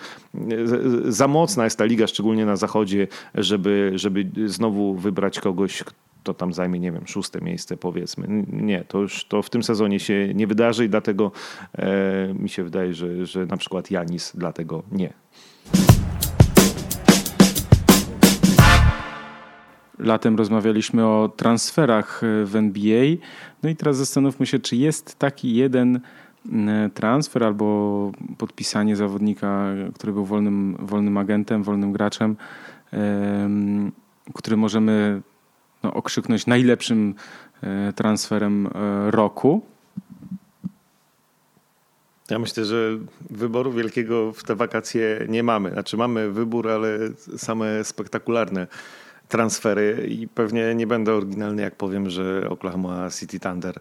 za mocna jest ta liga, szczególnie na zachodzie, żeby, żeby znowu wybrać kogoś, to tam zajmie, nie wiem, szóste miejsce powiedzmy. Nie, to już to w tym sezonie się nie wydarzy i dlatego e, mi się wydaje, że, że na przykład Janis dlatego nie. latem rozmawialiśmy o transferach w NBA. No i teraz zastanówmy się, czy jest taki jeden transfer albo podpisanie zawodnika, który był wolnym, wolnym agentem, wolnym graczem, który możemy no, okrzyknąć najlepszym e, transferem e, roku. Ja myślę, że wyboru wielkiego w te wakacje nie mamy. Znaczy mamy wybór, ale same spektakularne transfery i pewnie nie będę oryginalny, jak powiem, że Oklahoma City Thunder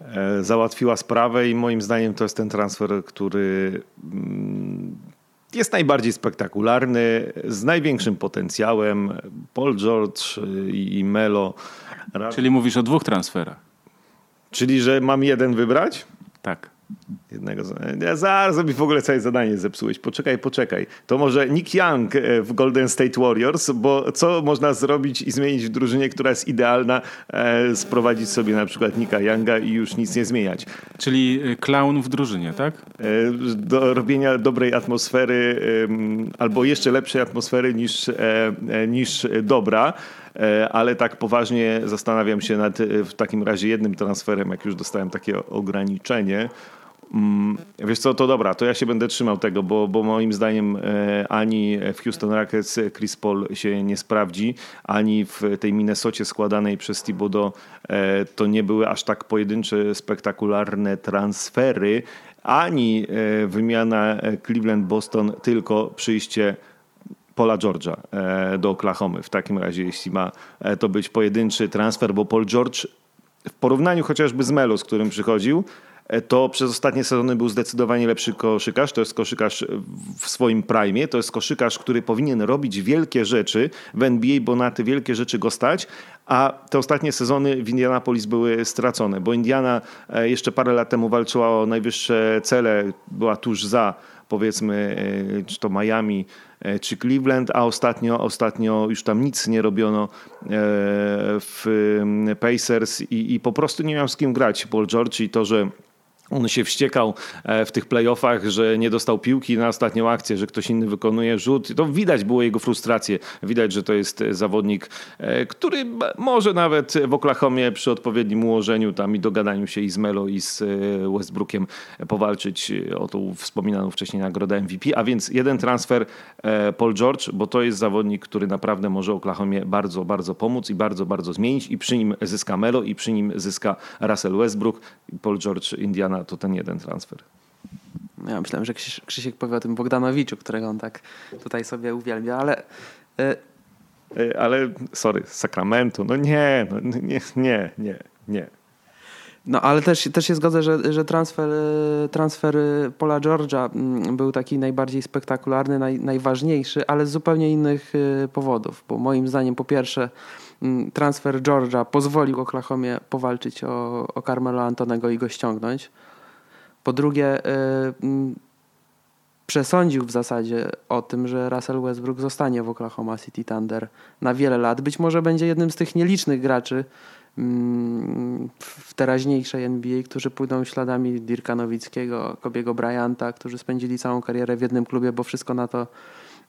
e, załatwiła sprawę i moim zdaniem to jest ten transfer, który mm, jest najbardziej spektakularny, z największym potencjałem. Paul George i Melo. Czyli mówisz o dwóch transferach. Czyli, że mam jeden wybrać? Tak. Jednego. Ja zaraz mi w ogóle całe zadanie zepsułeś. Poczekaj, poczekaj. To może Nick Young e, w Golden State Warriors, bo co można zrobić i zmienić w drużynie, która jest idealna, e, sprowadzić sobie na przykład Nicka Younga i już nic nie zmieniać. Czyli e, clown w drużynie, tak? E, do robienia dobrej atmosfery e, albo jeszcze lepszej atmosfery niż, e, niż dobra ale tak poważnie zastanawiam się nad w takim razie jednym transferem, jak już dostałem takie ograniczenie, wiesz co, to dobra, to ja się będę trzymał tego, bo, bo moim zdaniem e, ani w Houston Rockets Chris Paul się nie sprawdzi, ani w tej Minnesocie składanej przez Thibodeau e, to nie były aż tak pojedyncze, spektakularne transfery, ani e, wymiana Cleveland-Boston, tylko przyjście Paula George'a do Oklahomy. W takim razie, jeśli ma to być pojedynczy transfer, bo Paul George w porównaniu chociażby z Melo, z którym przychodził, to przez ostatnie sezony był zdecydowanie lepszy koszykarz. To jest koszykarz w swoim prime. To jest koszykarz, który powinien robić wielkie rzeczy w NBA, bo na te wielkie rzeczy go stać. A te ostatnie sezony w Indianapolis były stracone, bo Indiana e, jeszcze parę lat temu walczyła o najwyższe cele, była tuż za powiedzmy, e, czy to Miami, czy Cleveland, a ostatnio, ostatnio już tam nic nie robiono w Pacers i, i po prostu nie miał z kim grać Paul George i to, że on się wściekał e, w tych playoffach, że nie dostał piłki na ostatnią akcję, że ktoś inny wykonuje rzut. To widać było jego frustrację. Widać, że to jest zawodnik, e, który może nawet w Oklahomie przy odpowiednim ułożeniu tam i dogadaniu się i z Melo i z e, Westbrookiem powalczyć o tą wspominaną wcześniej nagrodę MVP. A więc jeden transfer Paul George, bo to jest zawodnik, który naprawdę może Oklahomie bardzo, bardzo pomóc i bardzo, bardzo zmienić i przy nim zyska Melo i przy nim zyska Russell Westbrook. Paul George, Indiana to ten jeden transfer. Ja myślałem, że Krzysiek powie o tym Bogdanowiczu, którego on tak tutaj sobie uwielbia, ale... Y ale, sorry, Sacramento, no nie, no nie, nie, nie, nie. No ale też, też się zgodzę, że, że transfer, transfer Pola George'a mm, był taki najbardziej spektakularny, naj, najważniejszy, ale z zupełnie innych powodów. Bo moim zdaniem po pierwsze mm, transfer George'a pozwolił Oklahomie powalczyć o, o Carmelo Antonego i go ściągnąć. Po drugie y, mm, przesądził w zasadzie o tym, że Russell Westbrook zostanie w Oklahoma City Thunder na wiele lat. Być może będzie jednym z tych nielicznych graczy, w teraźniejszej NBA, którzy pójdą śladami Dirka Nowickiego, Kobiego Bryanta, którzy spędzili całą karierę w jednym klubie, bo wszystko na to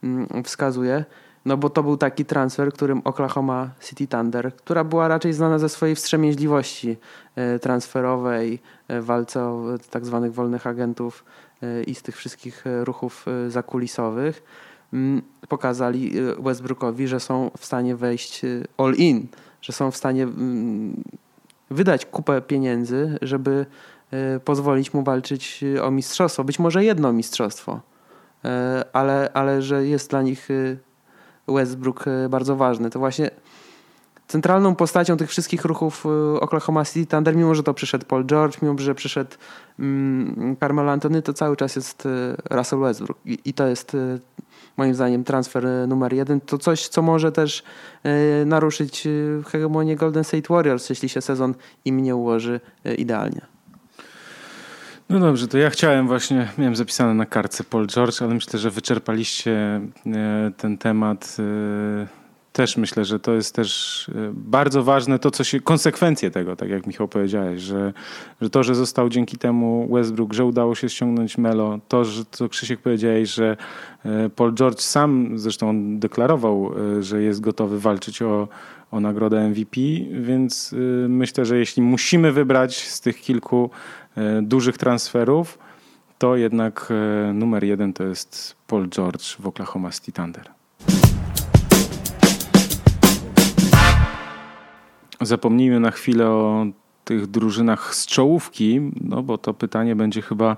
mm, wskazuje. No bo to był taki transfer, którym Oklahoma City Thunder, która była raczej znana ze swojej wstrzemięźliwości e, transferowej, e, walce o tak zwanych wolnych agentów e, i z tych wszystkich ruchów zakulisowych, mm, pokazali Westbrookowi, że są w stanie wejść all in że są w stanie mm, wydać kupę pieniędzy, żeby e, pozwolić mu walczyć e, o mistrzostwo. Być może jedno mistrzostwo, e, ale, ale że jest dla nich Westbrook bardzo ważny. To właśnie centralną postacią tych wszystkich ruchów Oklahoma City Thunder, mimo że to przyszedł Paul George, mimo że przyszedł mm, Carmelo Antony, to cały czas jest Russell Westbrook. I, to jest moim zdaniem transfer e, numer jeden, to coś, co może też e, naruszyć e, hegemonię Golden State Warriors, jeśli się sezon im nie ułoży idealnie. No dobrze, to ja chciałem właśnie, miałem zapisane na kartce Paul George, ale myślę, że wyczerpaliście ten temat też myślę, że to jest też e, bardzo ważne to, co się, konsekwencje tego, tak jak Michał powiedziałeś, że, że to, że został dzięki temu Westbrook, że udało się ściągnąć Melo, to, że to Krzysiek powiedziałeś, że e, Paul George sam, zresztą on deklarował, e, że jest gotowy walczyć o, o nagrodę MVP, więc myślę, że jeśli musimy wybrać z tych kilku dużych transferów, to jednak numer jeden to jest Paul George w Oklahoma City Thunder. Zapomnijmy na chwilę o tych drużynach z czołówki, no bo to pytanie będzie chyba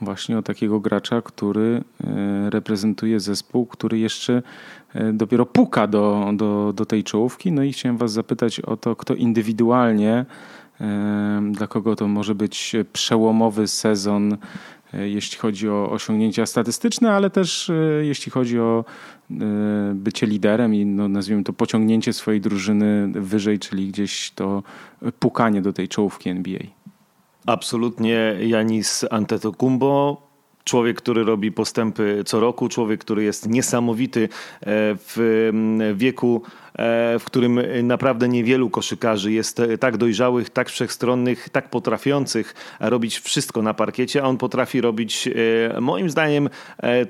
właśnie o takiego gracza, który e, reprezentuje zespół, który jeszcze e, dopiero puka do, do, do tej czołówki. No i chciałem Was zapytać o to, kto indywidualnie, e, dla kogo to może być przełomowy sezon E, jeśli chodzi o osiągnięcia statystyczne, ale też e, jeśli chodzi o e, bycie liderem i no, nazwijmy to pociągnięcie swojej drużyny wyżej, czyli gdzieś to pukanie do tej czołówki NBA. Absolutnie Janis Antetokounmpo człowiek, który robi postępy co roku, człowiek, który jest niesamowity e, w wieku, e, w którym naprawdę niewielu koszykarzy jest tak dojrzałych, tak wszechstronnych, tak potrafiących robić wszystko na parkiecie, a on potrafi robić e, moim zdaniem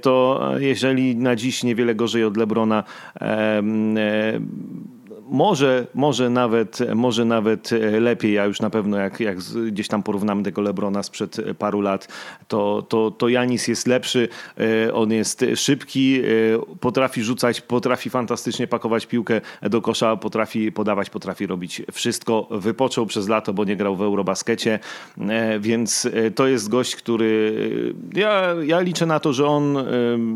to jeżeli na dziś niewiele gorzej od Lebrona może, może, nawet, może nawet lepiej. Ja już na pewno, jak, jak gdzieś tam porównamy tego Lebrona sprzed paru lat, to, to, to Janis jest lepszy. E, on jest szybki, e, potrafi rzucać, potrafi fantastycznie pakować piłkę do kosza, potrafi podawać, potrafi robić wszystko. Wypoczął przez lato, bo nie grał w Eurobaskecie, e, więc to jest gość, który ja, ja liczę na to, że on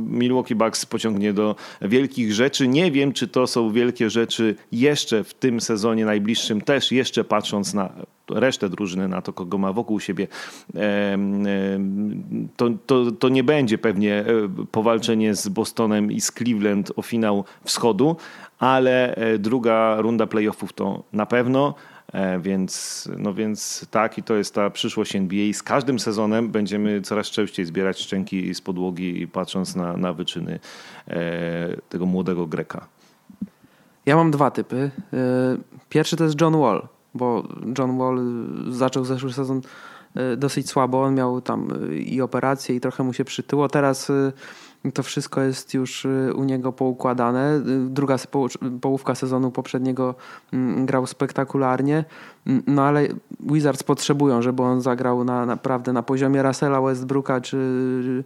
Milwaukee Bucks pociągnie do wielkich rzeczy. Nie wiem, czy to są wielkie rzeczy jeszcze w tym sezonie najbliższym, też jeszcze patrząc na resztę drużyny, na to, kogo ma wokół siebie, to, to, to nie będzie pewnie e, powalczenie z Bostonem i z Cleveland o finał wschodu, ale e, druga runda playoffów to na pewno. E, więc, no więc tak, i to jest ta przyszłość NBA. Z każdym sezonem będziemy coraz częściej zbierać szczęki z podłogi, patrząc na, na wyczyny tego młodego Greka. Ja mam dwa typy. Y, pierwszy to jest John Wall, bo John Wall zaczął zeszły sezon y, dosyć słabo. On miał tam y, i operację, i trochę mu się przytyło. Teraz to wszystko jest już u niego poukładane. Druga połówka sezonu poprzedniego mm, grał spektakularnie, mm, no ale Wizards potrzebują, żeby on zagrał na, naprawdę na poziomie Russella Westbrooka czy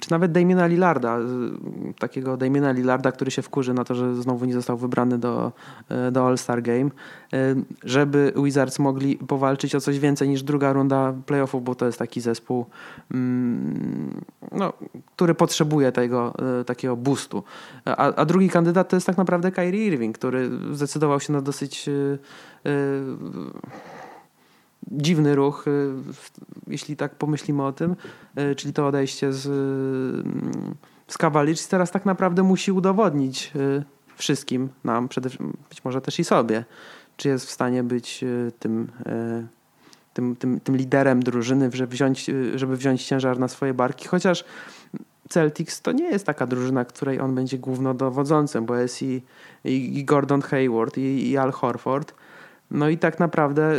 czy nawet Damiena Lillarda, takiego Damiena Lillarda, który się wkurzy na to, że znowu nie został wybrany do, e, do All-Star Game, e, żeby Wizards mogli powalczyć o coś więcej niż druga runda playoffów, bo to jest taki zespół, mm, no, który potrzebuje tego e, takiego boostu. A, a drugi kandydat to jest tak naprawdę Kyrie Irving, który zdecydował się na dosyć dziwny ruch, y, jeśli tak pomyślimy o tym, y, czyli to odejście z, z Cavaliers teraz tak naprawdę musi udowodnić y, wszystkim nam, przede, być może też i sobie, czy jest w stanie być tym, tym, tym, tym liderem drużyny, żeby wziąć, żeby wziąć ciężar na swoje barki, chociaż Celtics to nie jest taka drużyna, której on będzie głównodowodzącym, bo jest i, i Gordon Hayward, i, i Al Horford, no i tak naprawdę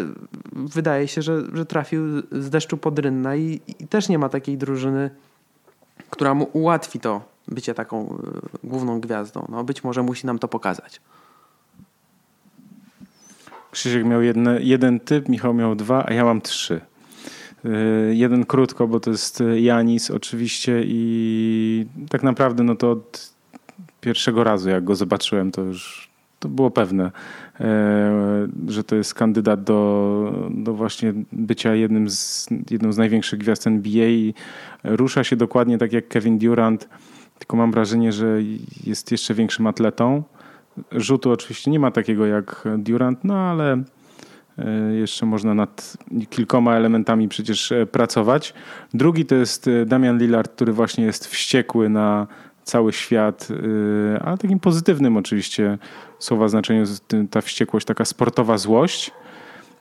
wydaje się, że, że trafił z deszczu pod rynna i, i też nie ma takiej drużyny, która mu ułatwi to bycie taką y, główną gwiazdą. No być może musi nam to pokazać. Krzysiek miał jedne, jeden typ, Michał miał dwa, a ja mam trzy. Y, jeden krótko, bo to jest Janis oczywiście i tak naprawdę no to od pierwszego razu jak go zobaczyłem to już to było pewne, e, że to jest kandydat do, do właśnie bycia jednym z, jedną z największych gwiazd NBA i rusza się dokładnie tak jak Kevin Durant, tylko mam wrażenie, że jest jeszcze większym atletą. Rzutu oczywiście nie ma takiego jak Durant, no ale e, jeszcze można nad kilkoma elementami przecież e, pracować. Drugi to jest Damian Lillard, który właśnie jest wściekły na cały świat, y, ale takim pozytywnym oczywiście słowa znaczeniu, ta wściekłość, taka sportowa złość.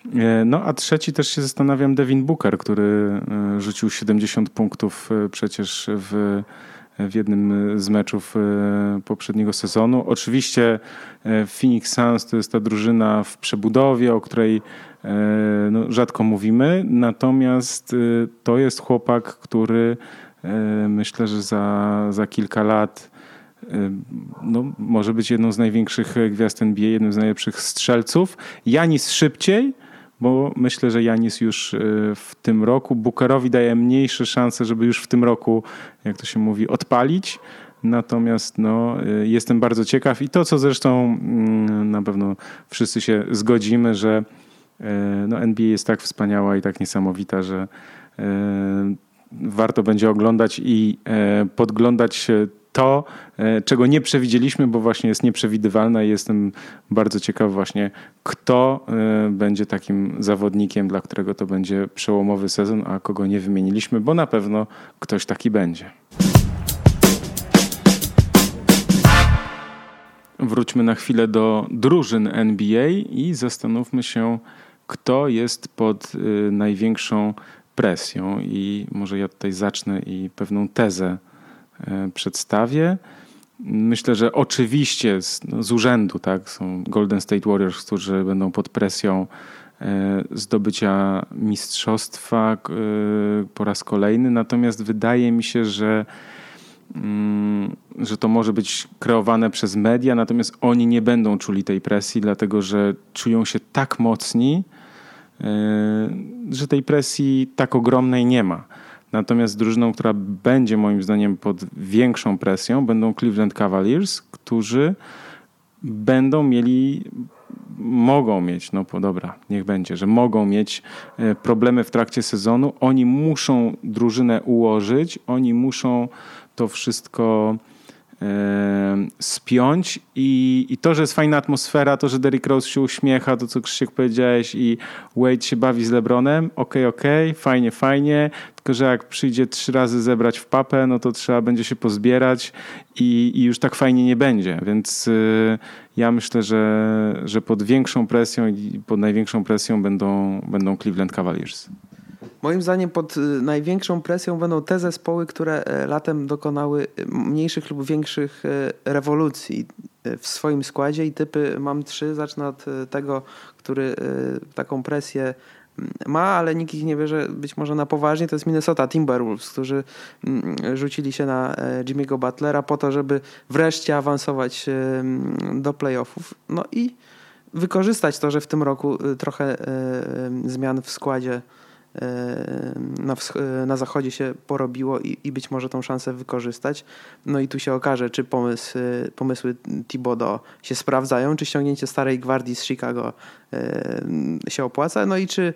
Y, no a trzeci też się zastanawiam, Devin Booker, który y, rzucił 70 punktów przecież w w jednym z meczów poprzedniego sezonu. Oczywiście Phoenix Suns to jest ta drużyna w przebudowie, o której no, rzadko mówimy, natomiast to jest chłopak, który myślę, że za, za kilka lat no, może być jedną z największych gwiazd NBA, jednym z najlepszych strzelców. Janis szybciej, bo myślę, że Janis już e, w tym roku, Bookerowi daje mniejsze szanse, żeby już w tym roku, jak to się mówi, odpalić. Natomiast no, e, jestem bardzo ciekaw i to, co zresztą mm, na pewno wszyscy się zgodzimy, że e, no, NBA jest tak wspaniała i tak niesamowita, że warto będzie oglądać i podglądać to, e, czego nie przewidzieliśmy, bo właśnie jest nieprzewidywalne i jestem bardzo ciekaw właśnie, kto e, będzie takim zawodnikiem, dla którego to będzie przełomowy sezon, a kogo nie wymieniliśmy, bo na pewno ktoś taki będzie. Wróćmy na chwilę do drużyn NBA i zastanówmy się, kto jest pod e, największą presją. I może ja tutaj zacznę i pewną tezę E, przedstawię. Myślę, że oczywiście z, no, z urzędu tak, są Golden State Warriors, którzy będą pod presją e, zdobycia mistrzostwa e, po raz kolejny. Natomiast wydaje mi się, że, mm, że to może być kreowane przez media, natomiast oni nie będą czuli tej presji, dlatego że czują się tak mocni, że tej presji tak ogromnej nie ma. Natomiast drużyną, która będzie moim zdaniem pod większą presją, będą Cleveland Cavaliers, którzy będą mieli, mogą mieć, no dobra, niech będzie, że mogą mieć e, problemy w trakcie sezonu. Oni muszą drużynę ułożyć, oni muszą to wszystko spiąć i, i to, że jest fajna atmosfera, to, że Derrick Rose się uśmiecha, to co Krzysiek powiedziałeś i Wade się bawi z LeBronem, okej, okay, okej, okay, fajnie, fajnie, tylko że jak przyjdzie trzy razy zebrać w papę, no to trzeba będzie się pozbierać i, i już tak fajnie nie będzie, więc y, ja myślę, że, że pod większą presją i pod największą presją będą, będą Cleveland Cavaliers. Moim zdaniem pod y, największą presją będą te zespoły, które e, latem dokonały mniejszych lub większych e, rewolucji e, w swoim składzie i typy mam trzy. Zacznę od tego, który taką presję ma, ale nikt ich nie bierze być może na poważnie, to jest Minnesota Timberwolves, którzy rzucili się na Jimmy'ego Butlera po to, żeby wreszcie awansować do playoffów. No i wykorzystać to, że w tym roku trochę zmian w składzie na, na zachodzie się porobiło i, i być może tą szansę wykorzystać. No i tu się okaże, czy pomysł, pomysły Thibodeau się sprawdzają, czy ściągnięcie starej gwardii z Chicago się opłaca, no i czy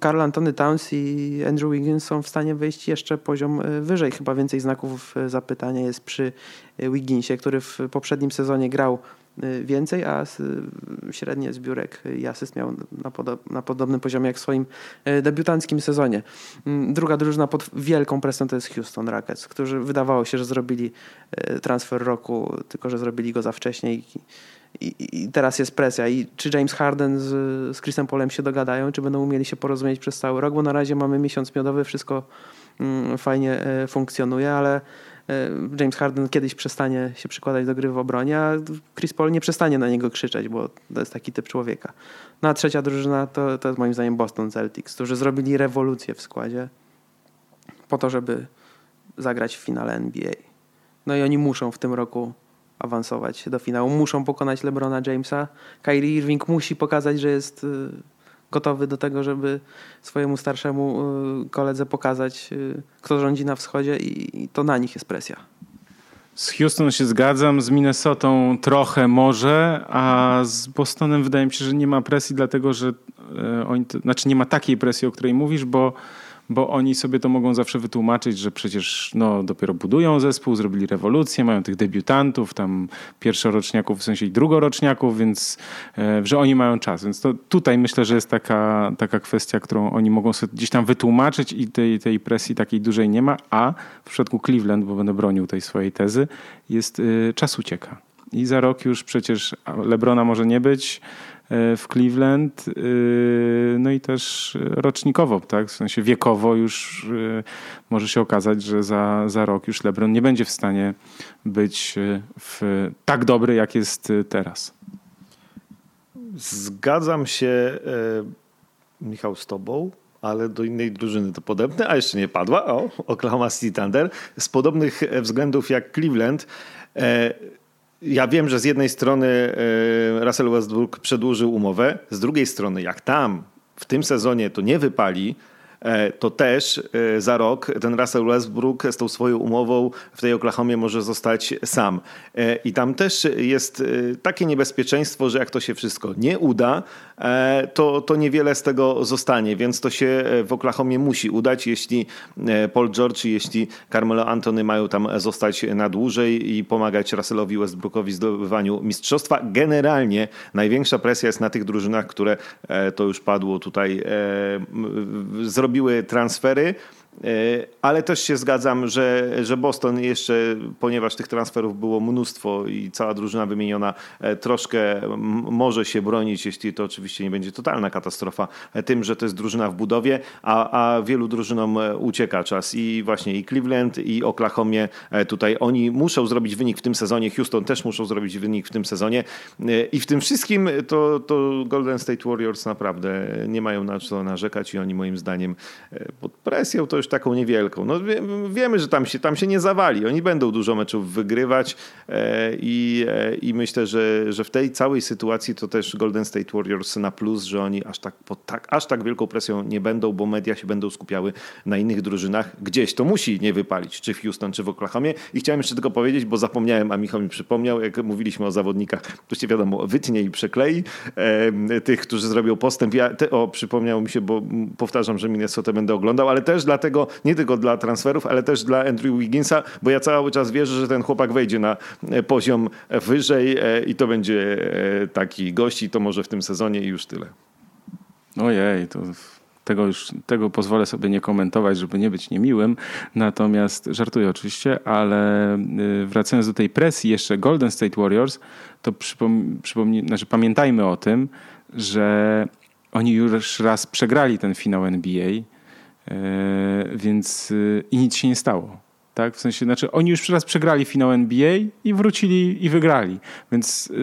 Carl mm, Antony Towns i Andrew Wiggins są w stanie wejść jeszcze poziom e, wyżej. Chyba więcej znaków zapytania jest przy Wigginsie, który w poprzednim sezonie grał więcej, a średnie zbiórek i asyst miał na, na podobnym poziomie jak w swoim y, debiutanckim sezonie. Mm, druga drużyna pod wielką presją to jest Houston Rockets, którzy wydawało się, że zrobili y, transfer roku, tylko że zrobili go za wcześnie i, i, i teraz jest presja. I czy James Harden z, z Chrisem Polem się dogadają, czy będą umieli się porozumieć przez cały rok, bo na razie mamy miesiąc miodowy, wszystko mm, fajnie funkcjonuje, ale James Harden kiedyś przestanie się przykładać do gry w obronie, a Chris Paul nie przestanie na niego krzyczeć, bo to jest taki typ człowieka. No a trzecia drużyna to, to jest moim zdaniem Boston Celtics, którzy zrobili rewolucję w składzie po to, żeby zagrać w finale NBA. No i oni muszą w tym roku awansować do finału. Muszą pokonać LeBrona Jamesa. Kyrie Irving musi pokazać, że jest y, gotowy do tego, żeby swojemu starszemu y, koledze pokazać, y, kto rządzi na wschodzie i to na nich jest presja. Z Houston się zgadzam, z Minnesotą trochę może, a z Bostonem wydaje mi się, że nie ma presji, dlatego że e, oni, znaczy nie ma takiej presji, o której mówisz, bo bo oni sobie to mogą zawsze wytłumaczyć, że przecież no, dopiero budują zespół, zrobili rewolucję, mają tych debiutantów, tam pierwszoroczniaków, w sensie drugoroczniaków, więc e, że oni mają czas. Więc to tutaj myślę, że jest taka, taka kwestia, którą oni mogą sobie gdzieś tam wytłumaczyć i tej, tej presji takiej dużej nie ma, a w przypadku Cleveland, bo będę bronił tej swojej tezy, jest y, czas ucieka. I za rok już przecież Lebrona może nie być, w Cleveland, no i też rocznikowo, tak? w sensie wiekowo już może się okazać, że za, za rok już LeBron nie będzie w stanie być w, tak dobry, jak jest teraz. Zgadzam się, Michał, z Tobą ale do innej drużyny to podobne, a jeszcze nie padła. O, Oklahoma City Thunder. Z podobnych względów jak Cleveland. E, ja wiem, że z jednej strony e, Russell Westbrook przedłużył umowę, z drugiej strony, jak tam w tym sezonie to nie wypali, to też e, za rok ten Russell Westbrook z tą swoją umową w tej Oklahomie może zostać sam. E, I tam też jest takie niebezpieczeństwo, że jak to się wszystko nie uda, to, to niewiele z tego zostanie, więc to się w Oklahomie musi udać, jeśli Paul George jeśli Carmelo Antony mają tam zostać na dłużej i pomagać Russellowi Westbrookowi w zdobywaniu mistrzostwa. Generalnie największa presja jest na tych drużynach, które to już padło tutaj zrobiły robiły transfery ale też się zgadzam, że, że Boston jeszcze, ponieważ tych transferów było mnóstwo i cała drużyna wymieniona, e, troszkę może się bronić, jeśli to oczywiście nie będzie totalna katastrofa, e, tym, że to jest drużyna w budowie, a, a wielu drużynom ucieka czas. I właśnie i Cleveland, i Oklahomie tutaj oni muszą zrobić wynik w tym sezonie, Houston też muszą zrobić wynik w tym sezonie. I w tym wszystkim to, to Golden State Warriors naprawdę nie mają na co narzekać i oni moim zdaniem pod presją to już taką niewielką. No, wie, wiemy, że tam się, tam się nie zawali. Oni będą dużo meczów wygrywać e, i, e, i myślę, że, że w tej całej sytuacji to też Golden State Warriors na plus, że oni aż tak, pod tak, aż tak wielką presją nie będą, bo media się będą skupiały na innych drużynach. Gdzieś to musi nie wypalić, czy w Houston, czy w Oklahomie. I chciałem jeszcze tylko powiedzieć, bo zapomniałem, a Michał mi przypomniał, jak mówiliśmy o zawodnikach, się wiadomo, wytnie i przeklei e, tych, którzy zrobią postęp. Ja, te, o, przypomniało mi się, bo powtarzam, że Minnesota będę oglądał, ale też dlatego, nie tylko dla transferów, ale też dla Andrew Wigginsa, bo ja cały czas wierzę, że ten chłopak wejdzie na e, poziom wyżej e, i to będzie e, taki gość i to może w tym sezonie i już tyle. Ojej, to tego już tego pozwolę sobie nie komentować, żeby nie być niemiłym. Natomiast żartuję oczywiście, ale wracając do tej presji jeszcze Golden State Warriors, to przypom przypomnij, znaczy pamiętajmy o tym, że oni już raz przegrali ten finał NBA więc y, i nic się nie stało. Tak? W sensie, znaczy oni już raz przegrali finał NBA i wrócili i wygrali. Więc yy,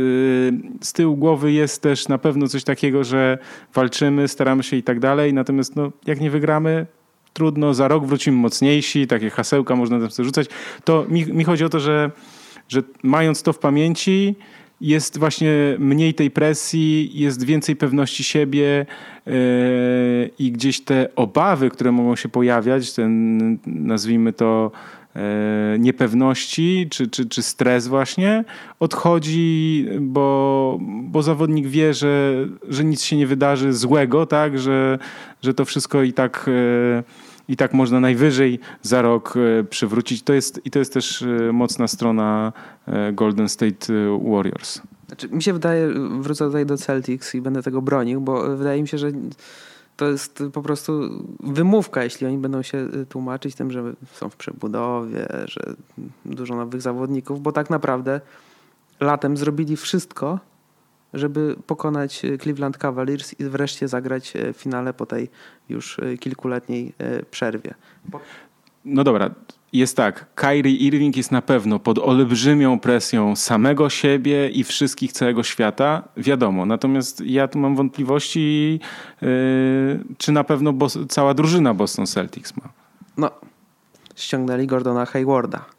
z tyłu głowy jest też na pewno coś takiego, że walczymy, staramy się i tak dalej. Natomiast no, jak nie wygramy, trudno, za rok wrócimy mocniejsi, takie hasełka można tam sobie rzucać. To mi, mi chodzi o to, że, że mając to w pamięci, jest właśnie mniej tej presji, jest więcej pewności siebie yy, i gdzieś te obawy, które mogą się pojawiać, ten nazwijmy to yy, niepewności czy, czy, czy stres właśnie odchodzi, bo, bo zawodnik wie, że, że nic się nie wydarzy złego, tak, że, że to wszystko i tak yy, i tak można najwyżej za rok e, przywrócić. To jest, I to jest też e, mocna strona e, Golden State Warriors. Znaczy, mi się wydaje, wrócę tutaj do Celtics i będę tego bronił, bo wydaje mi się, że to jest po prostu wymówka, jeśli oni będą się tłumaczyć tym, że są w przebudowie, że dużo nowych zawodników, bo tak naprawdę latem zrobili wszystko, żeby pokonać e, Cleveland Cavaliers i wreszcie zagrać e, w finale po tej już e, kilkuletniej przerwie. No dobra, jest tak. Kyrie Irving jest na pewno pod olbrzymią presją samego siebie i wszystkich całego świata, wiadomo. Natomiast ja tu mam wątpliwości, yy, czy na pewno cała drużyna Boston Celtics ma. No, ściągnęli Gordona Haywarda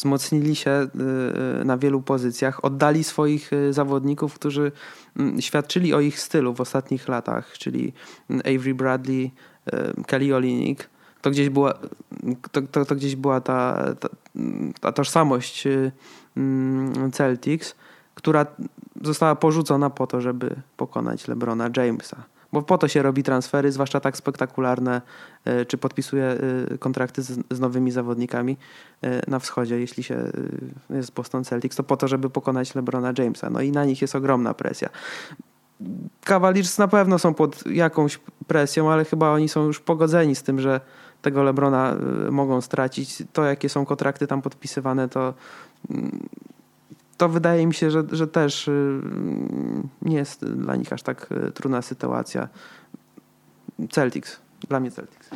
wzmocnili się y, y, na wielu pozycjach, oddali swoich y, zawodników, którzy mm, świadczyli o ich stylu w ostatnich latach, czyli mm, Avery Bradley, Kelly Olinik. To gdzieś była, to, to, to gdzieś była ta, ta, ta tożsamość mm, Celtics, która została porzucona po to, żeby pokonać LeBrona Jamesa. Bo po to się robi transfery, zwłaszcza tak spektakularne, e, czy podpisuje e, kontrakty z, nowymi zawodnikami e, na wschodzie, jeśli się jest Boston Celtics, to po to, żeby pokonać LeBrona Jamesa. No i na nich jest ogromna presja. Cavaliers na pewno są pod jakąś presją, ale chyba oni są już pogodzeni z tym, że tego Lebrona mogą stracić. To, jakie są kontrakty tam podpisywane, to mm, to wydaje mi się, że, że też y, nie jest dla nich aż tak y, trudna sytuacja. Celtics. Dla mnie Celtics.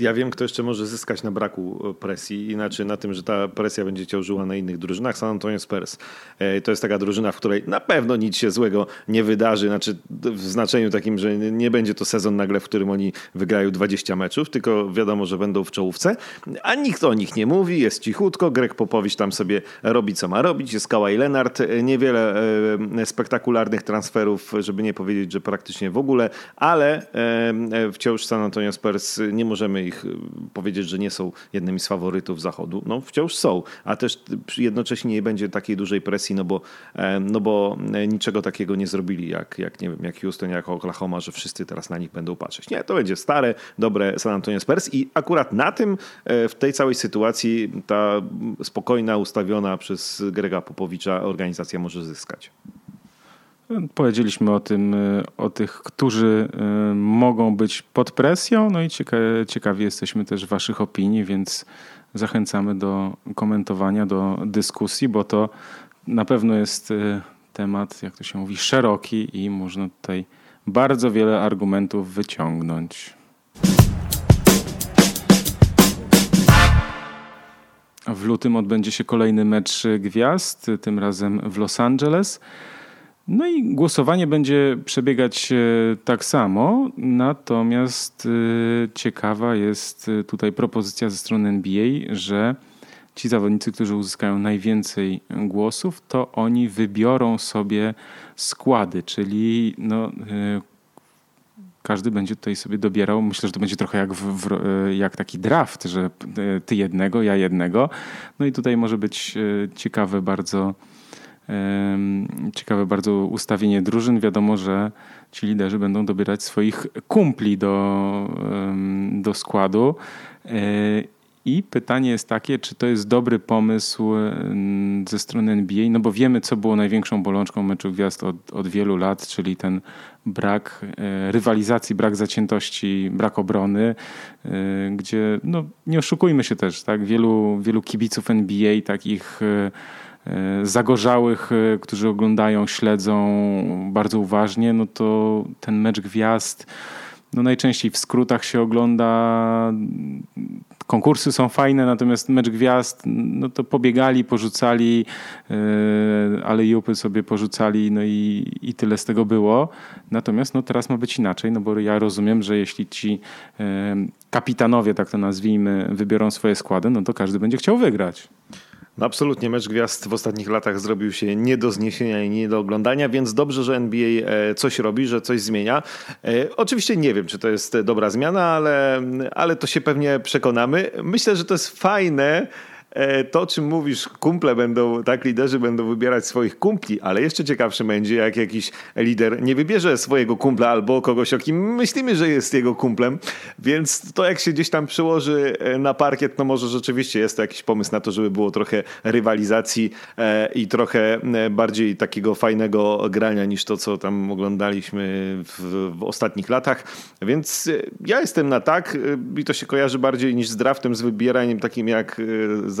Ja wiem, kto jeszcze może zyskać na braku e, presji, inaczej na tym, że ta presja będzie ciążyła na innych drużynach. San Antonio Spurs e, to jest taka drużyna, w której na pewno nic się złego nie wydarzy, znaczy w znaczeniu takim, że nie będzie to sezon nagle, w którym oni wygrają 20 meczów, tylko wiadomo, że będą w czołówce, a nikt o nich nie mówi, jest cichutko, Greg Popowicz tam sobie robi, co ma robić, jest Kawhi Leonard, e, niewiele spektakularnych transferów, żeby nie powiedzieć, że praktycznie w ogóle, ale wciąż San Antonio Spurs nie możemy ich y, powiedzieć, że nie są jednymi z faworytów Zachodu. No wciąż są, a też jednocześnie nie będzie takiej dużej presji, no bo, e, no bo e, niczego takiego nie zrobili jak, jak, nie wiem, jak Houston, jak Oklahoma, że wszyscy teraz na nich będą patrzeć. Nie, to będzie stare, dobre San Antonio Spurs i akurat na tym, e, w tej całej sytuacji ta spokojna, ustawiona przez Grega Popowicza organizacja może zyskać. Powiedzieliśmy o tym, y, o tych, którzy y, mogą być pod presją, no i ciekawi jesteśmy też Waszych opinii, więc zachęcamy do komentowania, do dyskusji, bo to na pewno jest y, temat, jak to się mówi, szeroki i można tutaj bardzo wiele argumentów wyciągnąć. W lutym odbędzie się kolejny mecz gwiazd, tym razem w Los Angeles. No i głosowanie będzie przebiegać e, tak samo, natomiast e, ciekawa jest e, tutaj propozycja ze strony NBA, że ci zawodnicy, którzy uzyskają najwięcej głosów, to oni wybiorą sobie składy, czyli no, każdy będzie tutaj sobie dobierał. Myślę, że to będzie trochę jak, w, w, jak taki draft, że ty jednego, ja jednego. No i tutaj może być ciekawe bardzo Ciekawe bardzo ustawienie drużyn. Wiadomo, że ci liderzy będą dobierać swoich kumpli do, do składu. E, I pytanie jest takie, czy to jest dobry pomysł ze strony NBA, no bo wiemy, co było największą bolączką meczu gwiazd od, od wielu lat, czyli ten brak e, rywalizacji, brak zaciętości, brak obrony, e, gdzie, no nie oszukujmy się też, tak, wielu, wielu kibiców NBA takich zagorzałych, e, którzy oglądają, śledzą bardzo uważnie, no to ten mecz gwiazd no najczęściej w skrótach się ogląda. Konkursy są fajne, natomiast mecz gwiazd, no to pobiegali, porzucali, yy, ale jupy sobie porzucali, no i, i tyle z tego było. Natomiast no teraz ma być inaczej, no bo ja rozumiem, że jeśli ci kapitanowie, tak to nazwijmy, wybiorą swoje składy, no to każdy będzie chciał wygrać. No absolutnie, mecz gwiazd w ostatnich latach zrobił się nie do zniesienia i nie do oglądania, więc dobrze, że NBA e, coś robi, że coś zmienia. E, oczywiście nie wiem, czy to jest dobra zmiana, ale, ale to się pewnie przekonamy. Myślę, że to jest fajne, E, to, czym mówisz, kumple będą, tak, liderzy będą wybierać swoich kumpli, ale jeszcze ciekawsze będzie, jak jakiś lider nie wybierze swojego kumpla albo kogoś, o kim myślimy, że jest jego kumplem, więc to jak się gdzieś tam przyłoży e, na parkiet, no może rzeczywiście jest to jakiś pomysł na to, żeby było trochę rywalizacji e, i trochę bardziej takiego fajnego grania niż to, co tam oglądaliśmy w, w ostatnich latach, więc ja jestem na tak i to się kojarzy bardziej niż z draftem, z wybieraniem takim jak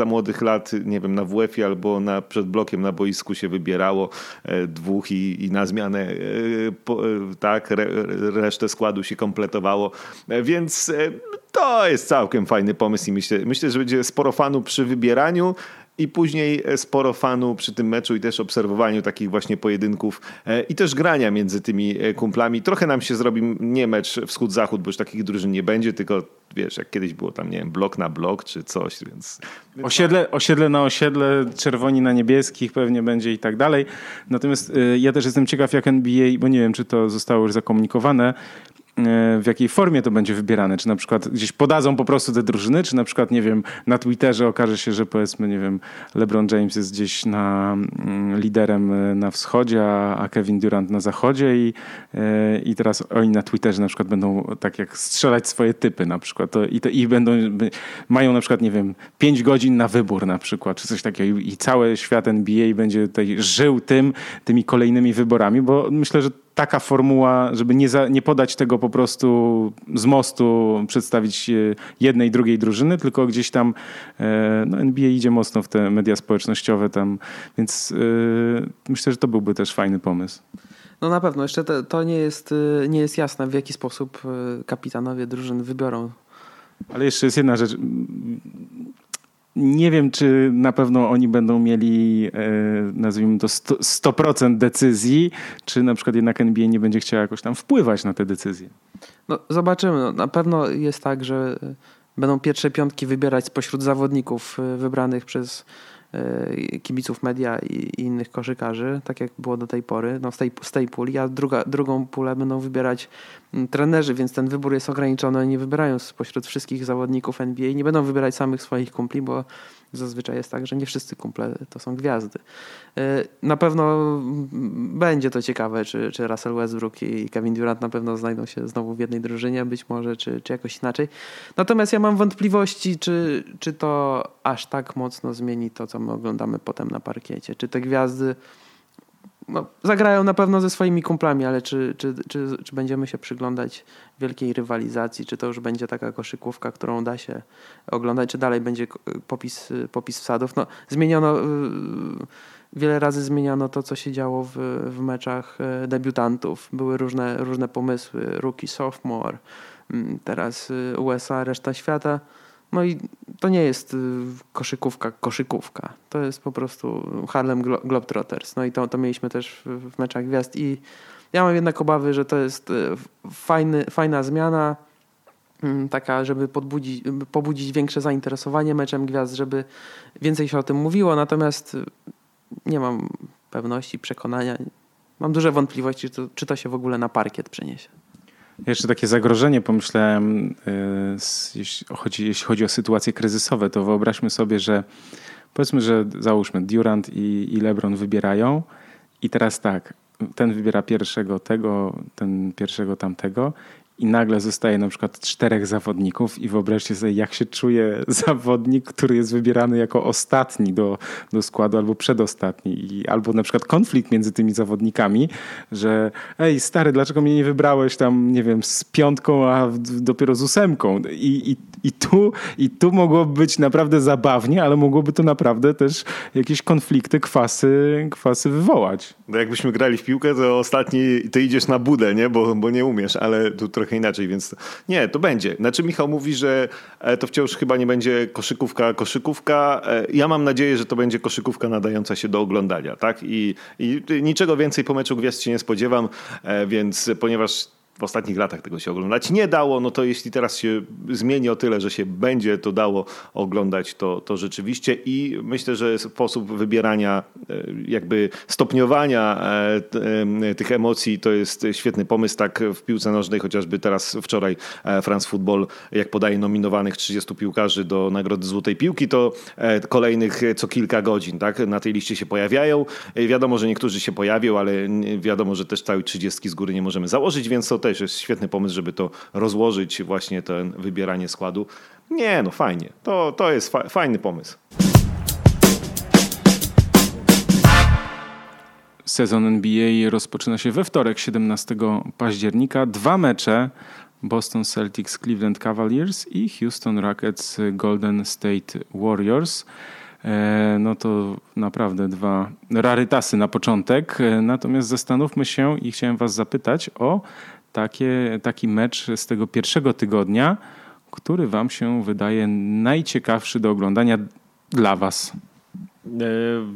za młodych lat, nie wiem, na WF-ie albo na, przed blokiem na boisku się wybierało e, dwóch i, i na zmianę e, e, tak, re, resztę składu się kompletowało. Więc to jest całkiem fajny pomysł i myślę, myślę, że będzie sporo fanów przy wybieraniu i później sporo fanu przy tym meczu i też obserwowaniu takich właśnie pojedynków i też grania między tymi kumplami. Trochę nam się zrobi nie mecz wschód-zachód, bo już takich drużyn nie będzie, tylko wiesz, jak kiedyś było tam, nie wiem, blok na blok czy coś, więc... Osiedle, osiedle na osiedle, czerwoni na niebieskich pewnie będzie i tak dalej. Natomiast ja też jestem ciekaw jak NBA, bo nie wiem, czy to zostało już zakomunikowane, w jakiej formie to będzie wybierane. Czy na przykład gdzieś podadzą po prostu te drużyny, czy na przykład, nie wiem, na Twitterze okaże się, że powiedzmy, nie wiem, LeBron James jest gdzieś na mm, liderem e, na wschodzie, a Kevin Durant na zachodzie i, e, i teraz oni na Twitterze na przykład będą tak jak strzelać swoje typy na przykład to, i, to, i będą, mają na przykład, nie wiem, pięć godzin na wybór na przykład, czy coś takiego i cały świat NBA będzie tutaj żył tym, tymi kolejnymi wyborami, bo myślę, że taka formuła, żeby nie, za, nie podać tego po prostu z mostu, przedstawić jednej, drugiej drużyny, tylko gdzieś tam no, NBA idzie mocno w te media społecznościowe tam, więc myślę, że to byłby też fajny pomysł. No na pewno, jeszcze to, to nie, jest, nie jest jasne, w jaki sposób kapitanowie drużyn wybiorą ale jeszcze jest jedna rzecz. Nie wiem, czy na pewno oni będą mieli, e, nazwijmy to, 100% decyzji, czy na przykład jednak NBA nie będzie chciała jakoś tam wpływać na te decyzje. No, zobaczymy. No, na pewno jest tak, że będą pierwsze piątki wybierać spośród zawodników e, wybranych przez E, kibiców media i, innych koszykarzy, tak jak było do tej pory, no z, tej, z tej puli, a druga, drugą pulę będą wybierać trenerzy, więc ten wybór jest ograniczony. Nie wybierają spośród wszystkich zawodników NBA, nie będą wybierać samych swoich kumpli, bo Zazwyczaj jest tak, że nie wszyscy kumple to są gwiazdy. E, na pewno będzie to ciekawe, czy, czy Russell Westbrook i Kevin Durant na pewno znajdą się znowu w jednej drużynie, być może, czy, czy jakoś inaczej. Natomiast ja mam wątpliwości, czy, czy to aż tak mocno zmieni to, co my oglądamy potem na parkiecie. Czy te gwiazdy no, zagrają na pewno ze swoimi kumplami, ale czy, czy, czy, czy będziemy się przyglądać wielkiej rywalizacji, czy to już będzie taka koszykówka, którą da się oglądać, czy dalej będzie popis, popis wsadów. No, zmieniono, y, wiele razy zmieniano to, co się działo w, w meczach y, debiutantów. Były różne, różne pomysły, rookie, sophomore, mm, teraz y, USA, reszta świata. No i to nie jest y, koszykówka, koszykówka. To jest po prostu Harlem Globetrotters. No i to, to mieliśmy też w, meczach gwiazd. I ja mam jednak obawy, że to jest y, fajny, fajna zmiana, mm, taka, żeby podbudzić, pobudzić większe zainteresowanie meczem gwiazd, żeby więcej się o tym mówiło. Natomiast y, nie mam pewności, przekonania. Mam duże wątpliwości, czy to, czy to się w ogóle na parkiet przeniesie. Jeszcze takie zagrożenie pomyślałem, e, jeśli chodzi, jeśli chodzi o sytuacje kryzysowe, to wyobraźmy sobie, że powiedzmy, że załóżmy Durant i, i LeBron wybierają i teraz tak, ten wybiera pierwszego tego, ten pierwszego tamtego i nagle zostaje na przykład czterech zawodników i wyobraźcie sobie, jak się czuje zawodnik, który jest wybierany jako ostatni do, do składu albo przedostatni. I, albo na przykład konflikt między tymi zawodnikami, że ej stary, dlaczego mnie nie wybrałeś tam, nie wiem, z piątką, a dopiero z ósemką. I, i, i, tu, I tu mogłoby być naprawdę zabawnie, ale mogłoby to naprawdę też jakieś konflikty, kwasy, kwasy wywołać. No jakbyśmy grali w piłkę, to ostatni, ty idziesz na budę, nie? Bo, bo nie umiesz, ale tu trochę inaczej, więc nie, to będzie. Znaczy Michał mówi, że e, to wciąż chyba nie będzie koszykówka, koszykówka. E, ja mam nadzieję, że to będzie koszykówka nadająca się do oglądania, tak? I, i niczego więcej po meczu gwiazd się nie spodziewam, e, więc ponieważ w ostatnich latach tego się oglądać nie dało, no to jeśli teraz się zmieni o tyle, że się będzie to dało oglądać, to, to rzeczywiście i myślę, że sposób wybierania, e, jakby stopniowania e, e, tych emocji to jest świetny pomysł, tak w piłce nożnej, chociażby teraz wczoraj France Football, jak podaje nominowanych 30 piłkarzy do Nagrody Złotej Piłki, to kolejnych co kilka godzin, tak, na tej liście się pojawiają. Wiadomo, że niektórzy się pojawią, ale wiadomo, że też całej 30 z góry nie możemy założyć, więc to też też jest świetny pomysł, żeby to rozłożyć, właśnie ten wybieranie składu. Nie, no fajnie. To, to jest fa fajny pomysł. Sezon NBA rozpoczyna się we wtorek, 17 października. Dwa mecze. Boston Celtics, Cleveland Cavaliers i Houston Rockets, Golden State Warriors. E, no to naprawdę dwa rarytasy na początek. E, natomiast zastanówmy się i chciałem Was zapytać o takie, taki mecz z tego pierwszego tygodnia, który Wam się wydaje najciekawszy do oglądania dla Was? E,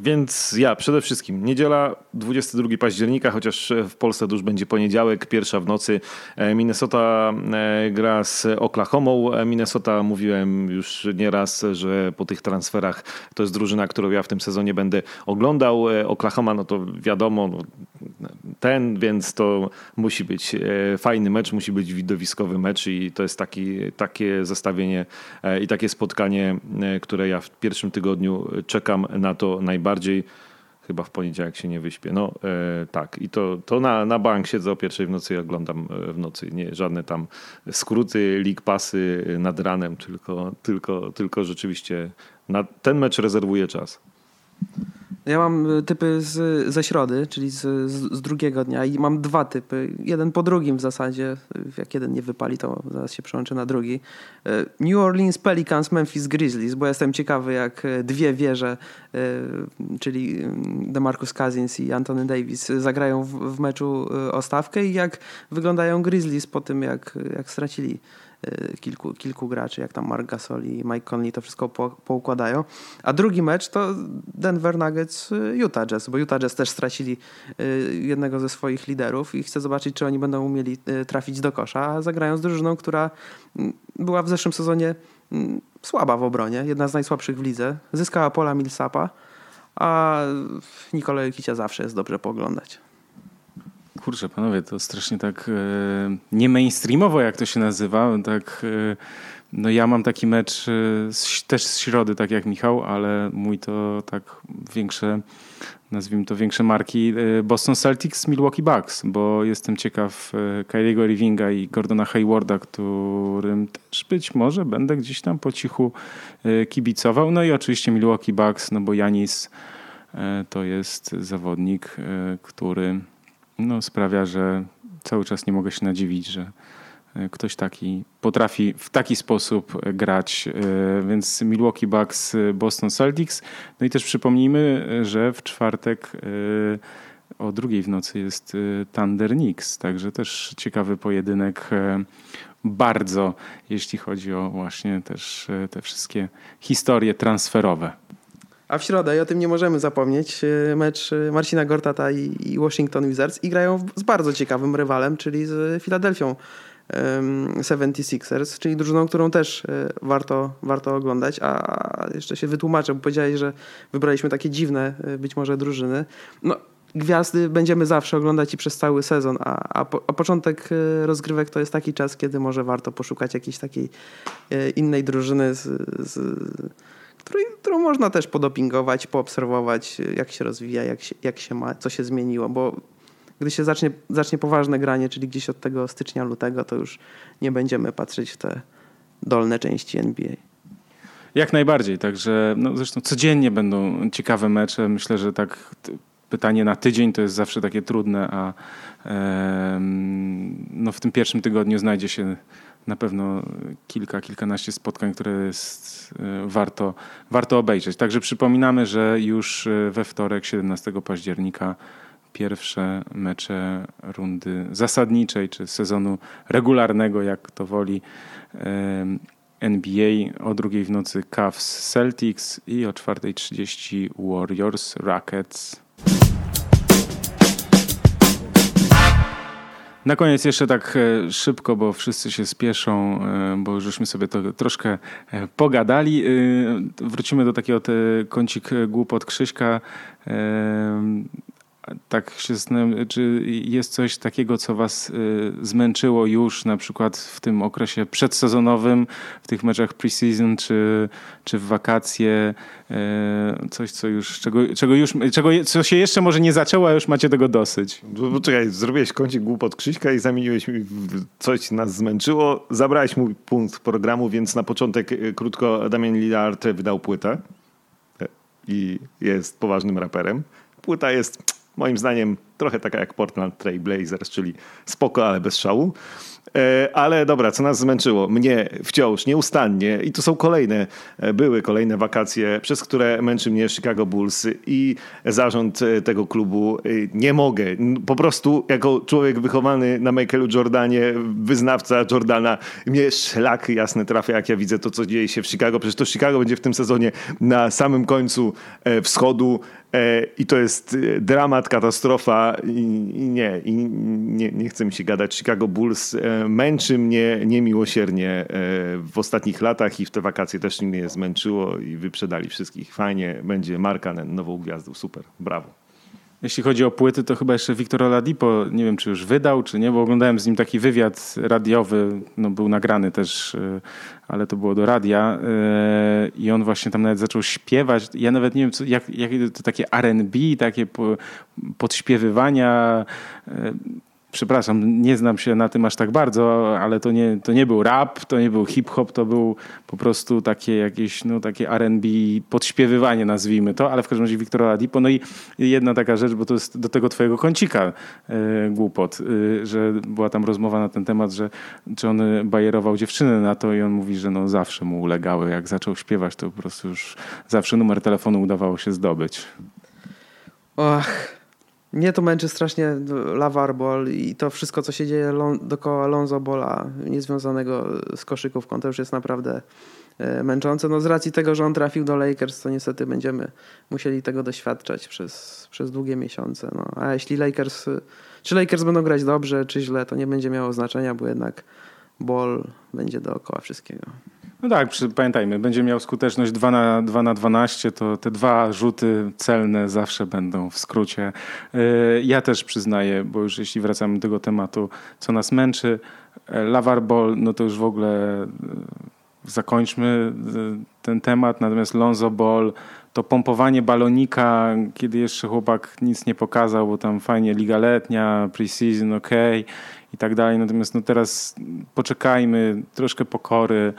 więc ja przede wszystkim niedziela 22 października, chociaż w Polsce już będzie poniedziałek, pierwsza w nocy. E, Minnesota e, gra z Oklahomą. Minnesota mówiłem już nieraz, że po tych transferach to jest drużyna, którą ja w tym sezonie będę oglądał. Oklahoma, no to wiadomo, no, ten, więc to musi być fajny mecz, musi być widowiskowy mecz i to jest taki, takie zestawienie i takie spotkanie, które ja w pierwszym tygodniu czekam na to najbardziej. Chyba w poniedziałek się nie wyśpię. No e, tak, i to, to na, na bank siedzę o pierwszej w nocy i oglądam e, w nocy. Nie żadne tam skróty, league pasy nad ranem, tylko, tylko, tylko rzeczywiście na ten mecz rezerwuję czas. Ja mam y, typy z, ze środy, czyli z, z, drugiego dnia i mam dwa typy. Jeden po drugim w zasadzie. Jak jeden nie wypali, to zaraz się przełączę na drugi. Y, New Orleans Pelicans, Memphis Grizzlies, bo jestem ciekawy jak dwie wieże, czyli DeMarcus Cousins i Anthony Davis zagrają w, w meczu o stawkę i jak wyglądają Grizzlies po tym jak, jak stracili kilku, kilku graczy, jak tam Mark Gasol i Mike Conley to wszystko po, poukładają. A drugi mecz to Denver Nuggets y, Utah Jazz, bo Utah Jazz też stracili y, jednego ze swoich liderów i chcę zobaczyć, czy oni będą umieli trafić do kosza, a zagrają z drużyną, która mm, była w zeszłym sezonie mm, słaba w obronie, jedna z najsłabszych w lidze. Zyskała Pola Millsapa, a Nikola Jokicia zawsze jest dobrze pooglądać. Kurczę, panowie, to strasznie tak e, nie mainstreamowo, jak to się nazywa. Tak, e, no ja mam taki mecz z, też z środy, tak jak Michał, ale mój to tak większe, nazwijmy to większe marki. E, Boston Celtics, Milwaukee Bucks, bo jestem ciekaw e, Kyriego Irvinga i Gordona Haywarda, którym też być może będę gdzieś tam po cichu kibicował. No i oczywiście Milwaukee Bucks, no bo Janis to jest zawodnik, który no, sprawia, że cały czas nie mogę się nadziwić, że ktoś taki potrafi w taki sposób grać. E, więc Milwaukee Bucks, e, Boston Celtics. No i też przypomnijmy, że w czwartek o drugiej w nocy jest Thunder Knicks, także też ciekawy pojedynek bardzo, jeśli chodzi o właśnie też te wszystkie historie transferowe. A w środę, i o tym nie możemy zapomnieć, e, mecz e, Marcina Gortata i Washington Wizards i grają z bardzo ciekawym rywalem, czyli z Filadelfią 76ers, czyli drużyną, którą też e, warto, warto oglądać. A jeszcze się wytłumaczę, bo powiedziałeś, że wybraliśmy takie dziwne być może drużyny. No, gwiazdy będziemy zawsze oglądać i przez cały sezon, a, a, po, a, początek rozgrywek to jest taki czas, kiedy może warto poszukać jakiejś takiej innej drużyny z, z którą można też podopingować, poobserwować, jak się rozwija, jak się, jak się ma, co się zmieniło, bo gdy się zacznie, zacznie poważne granie, czyli gdzieś od tego stycznia, lutego, to już nie będziemy patrzeć w te dolne części NBA. Jak najbardziej, także no zresztą codziennie będą ciekawe mecze. Myślę, że tak pytanie na tydzień to jest zawsze takie trudne, a e, no w tym pierwszym tygodniu znajdzie się na pewno kilka, kilkanaście spotkań, które jest e, warto, warto obejrzeć. Także przypominamy, że już e, we wtorek, 17 października, pierwsze mecze rundy zasadniczej czy sezonu regularnego, jak to woli. NBA o drugiej w nocy Cavs Celtics i o 4.30 Warriors Rockets. Na koniec jeszcze tak e, szybko, bo wszyscy się spieszą, e, bo żeśmy sobie to troszkę e, pogadali. Wrócimy do takiego te kącik głupot Krzyśka tak się zastanawiam, czy jest coś takiego, co was y, zmęczyło już na przykład w tym okresie przedsezonowym, w tych meczach preseason, czy, czy w wakacje, y, coś, co już, czego, czego już, czego, co się jeszcze może nie zaczęło, a już macie tego dosyć. Bo, czekaj, zrobiłeś kącik głupot Krzyśka i zamieniłeś mi coś nas zmęczyło, zabrałeś mój punkt programu, więc na początek y, krótko Damian Lillard wydał płytę i jest poważnym raperem. Płyta jest moim zdaniem trochę taka jak Portland Trail Blazers, czyli spoko, ale bez szału. E, ale dobra, co nas zmęczyło? Mnie wciąż, nieustannie i tu są kolejne, e, były kolejne wakacje, przez które męczy mnie Chicago Bulls i zarząd e, tego klubu. Nie mogę. Po prostu jako człowiek wychowany na Michaelu Jordanie, wyznawca Jordana, mnie szlak jasne trafia, jak ja widzę to, co dzieje się w Chicago. Przecież to Chicago będzie w tym sezonie na samym końcu wschodu i to jest dramat, katastrofa i, i nie, i nie, nie mi się gadać. Chicago Bulls męczy mnie niemiłosiernie e, w ostatnich latach i w te wakacje też mnie zmęczyło i wyprzedali wszystkich. Fajnie, będzie Markanen nową gwiazdą, super, brawo. Jeśli chodzi o płyty, to chyba jeszcze Wiktor Oladipo, nie wiem czy już wydał, czy nie, bo oglądałem z nim taki wywiad radiowy, no był nagrany też, e, ale to było do radia e, i on właśnie tam nawet zaczął śpiewać. Ja nawet nie wiem, co, jak, jak to takie R&B, takie podśpiewywania przepraszam, nie znam się na tym aż tak bardzo, ale to nie, to nie był rap, to nie był hip-hop, to był po prostu takie jakieś, no takie R&B podśpiewywanie nazwijmy to, ale w każdym razie Wiktor Oladipo. No i jedna taka rzecz, bo to jest do tego twojego kącika e, głupot, e, że była tam rozmowa na ten temat, że czy on bajerował dziewczynę na to i on mówi, że no zawsze mu ulegały. Jak zaczął śpiewać, to po prostu już zawsze numer telefonu udawało się zdobyć. Och, mnie to męczy strasznie Lavar Ball i to wszystko, co się dzieje dookoła Lonzo Bola, niezwiązanego z koszykówką, to już jest naprawdę e, męczące. No z racji tego, że on trafił do Lakers, to niestety będziemy musieli tego doświadczać przez, przez długie miesiące. No, a jeśli Lakers, czy Lakers będą grać dobrze, czy źle, to nie będzie miało znaczenia, bo jednak Ball będzie dookoła wszystkiego. No tak, pamiętajmy, będzie miał skuteczność 2 na, 2 na 12, to te dwa rzuty celne zawsze będą w skrócie. E, ja też przyznaję, bo już jeśli wracamy do tego tematu, co nas męczy, e, Lavar Ball, no to już w ogóle e, zakończmy ten temat, natomiast Lonzo Ball, to pompowanie balonika, kiedy jeszcze chłopak nic nie pokazał, bo tam fajnie liga letnia, preseason, ok i tak dalej. Natomiast no teraz poczekajmy, troszkę pokory,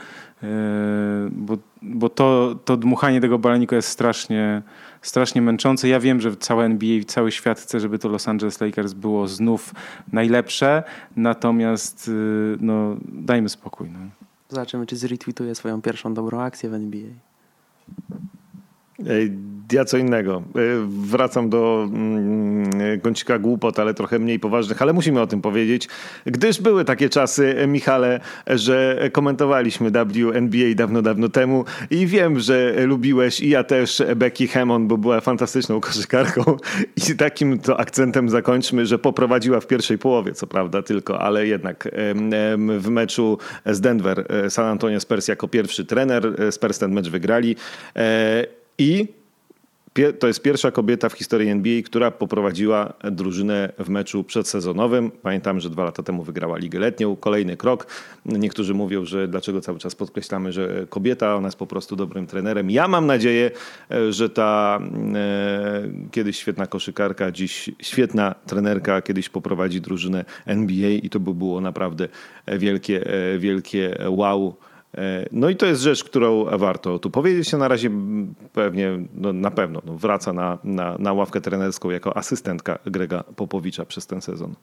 bo, bo to, to dmuchanie tego balonika jest strasznie, strasznie męczące. Ja wiem, że całe NBA i cały świat chce, żeby to Los Angeles Lakers było znów najlepsze, natomiast yy, no, dajmy spokój. No. Zobaczymy, czy zretweetuje swoją pierwszą dobrą akcję w NBA. Ja co innego. E, wracam do mm, kącika głupot, ale trochę mniej poważnych, ale musimy o tym powiedzieć, gdyż były takie czasy, e, Michale, że komentowaliśmy WNBA dawno, dawno temu i wiem, że lubiłeś i ja też Becky Hammond, bo była fantastyczną koszykarką i takim to akcentem zakończmy, że poprowadziła w pierwszej połowie, co prawda tylko, ale jednak w meczu z Denver e, San Antonio Spurs jako pierwszy trener, Spurs ten mecz wygrali i to jest pierwsza kobieta w historii NBA, która poprowadziła drużynę w meczu przedsezonowym. Pamiętam, że dwa lata temu wygrała Ligę Letnią. Kolejny krok. Niektórzy mówią, że dlaczego cały czas podkreślamy, że kobieta, ona jest po prostu dobrym trenerem. Ja mam nadzieję, że ta e, kiedyś świetna koszykarka, dziś świetna trenerka, kiedyś poprowadzi drużynę NBA i to by było naprawdę wielkie, e, wielkie wow no i to jest rzecz, którą warto tu powiedzieć. Na razie pewnie, no na pewno no wraca na, na, na ławkę trenerską jako asystentka Grega Popowicza przez ten sezon.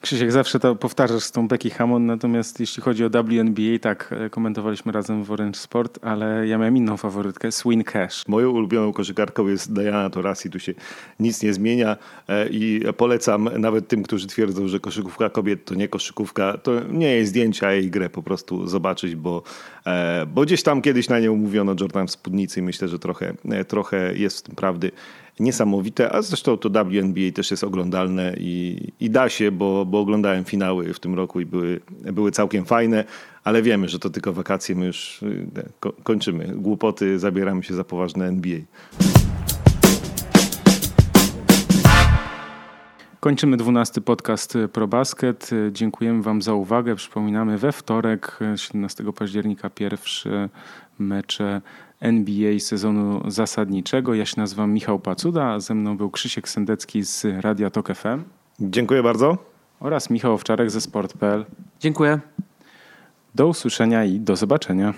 Krzysiek, zawsze to powtarzasz z tą Becky Hammond, natomiast jeśli chodzi o WNBA, tak, e, komentowaliśmy razem w Orange Sport, ale ja miałem inną faworytkę, Swin Cash. Moją ulubioną koszykarką jest Diana Taurasi, tu się nic nie zmienia e, i polecam nawet tym, którzy twierdzą, że koszykówka kobiet to nie koszykówka, to nie jest zdjęcia jej grę po prostu zobaczyć, bo, e, bo gdzieś tam kiedyś na nią mówiono Jordan w spódnicy i myślę, że trochę, trochę jest w tym prawdy niesamowite, a zresztą to WNBA też jest oglądalne i, i da się, bo, bo oglądałem finały w tym roku i były, były całkiem fajne, ale wiemy, że to tylko wakacje, my już y, ko kończymy. Głupoty, zabieramy się za poważne NBA. Kończymy dwunasty podcast ProBasket. Dziękujemy Wam za uwagę. Przypominamy we wtorek, 17 października, pierwsze mecze NBA sezonu zasadniczego. Ja się nazywam Michał Pacuda, a ze mną był Krzysiek Sendecki z Radia Tok FM. Dziękuję bardzo. Oraz Michał Owczarek ze Sport.pl. Dziękuję. Do usłyszenia i do zobaczenia.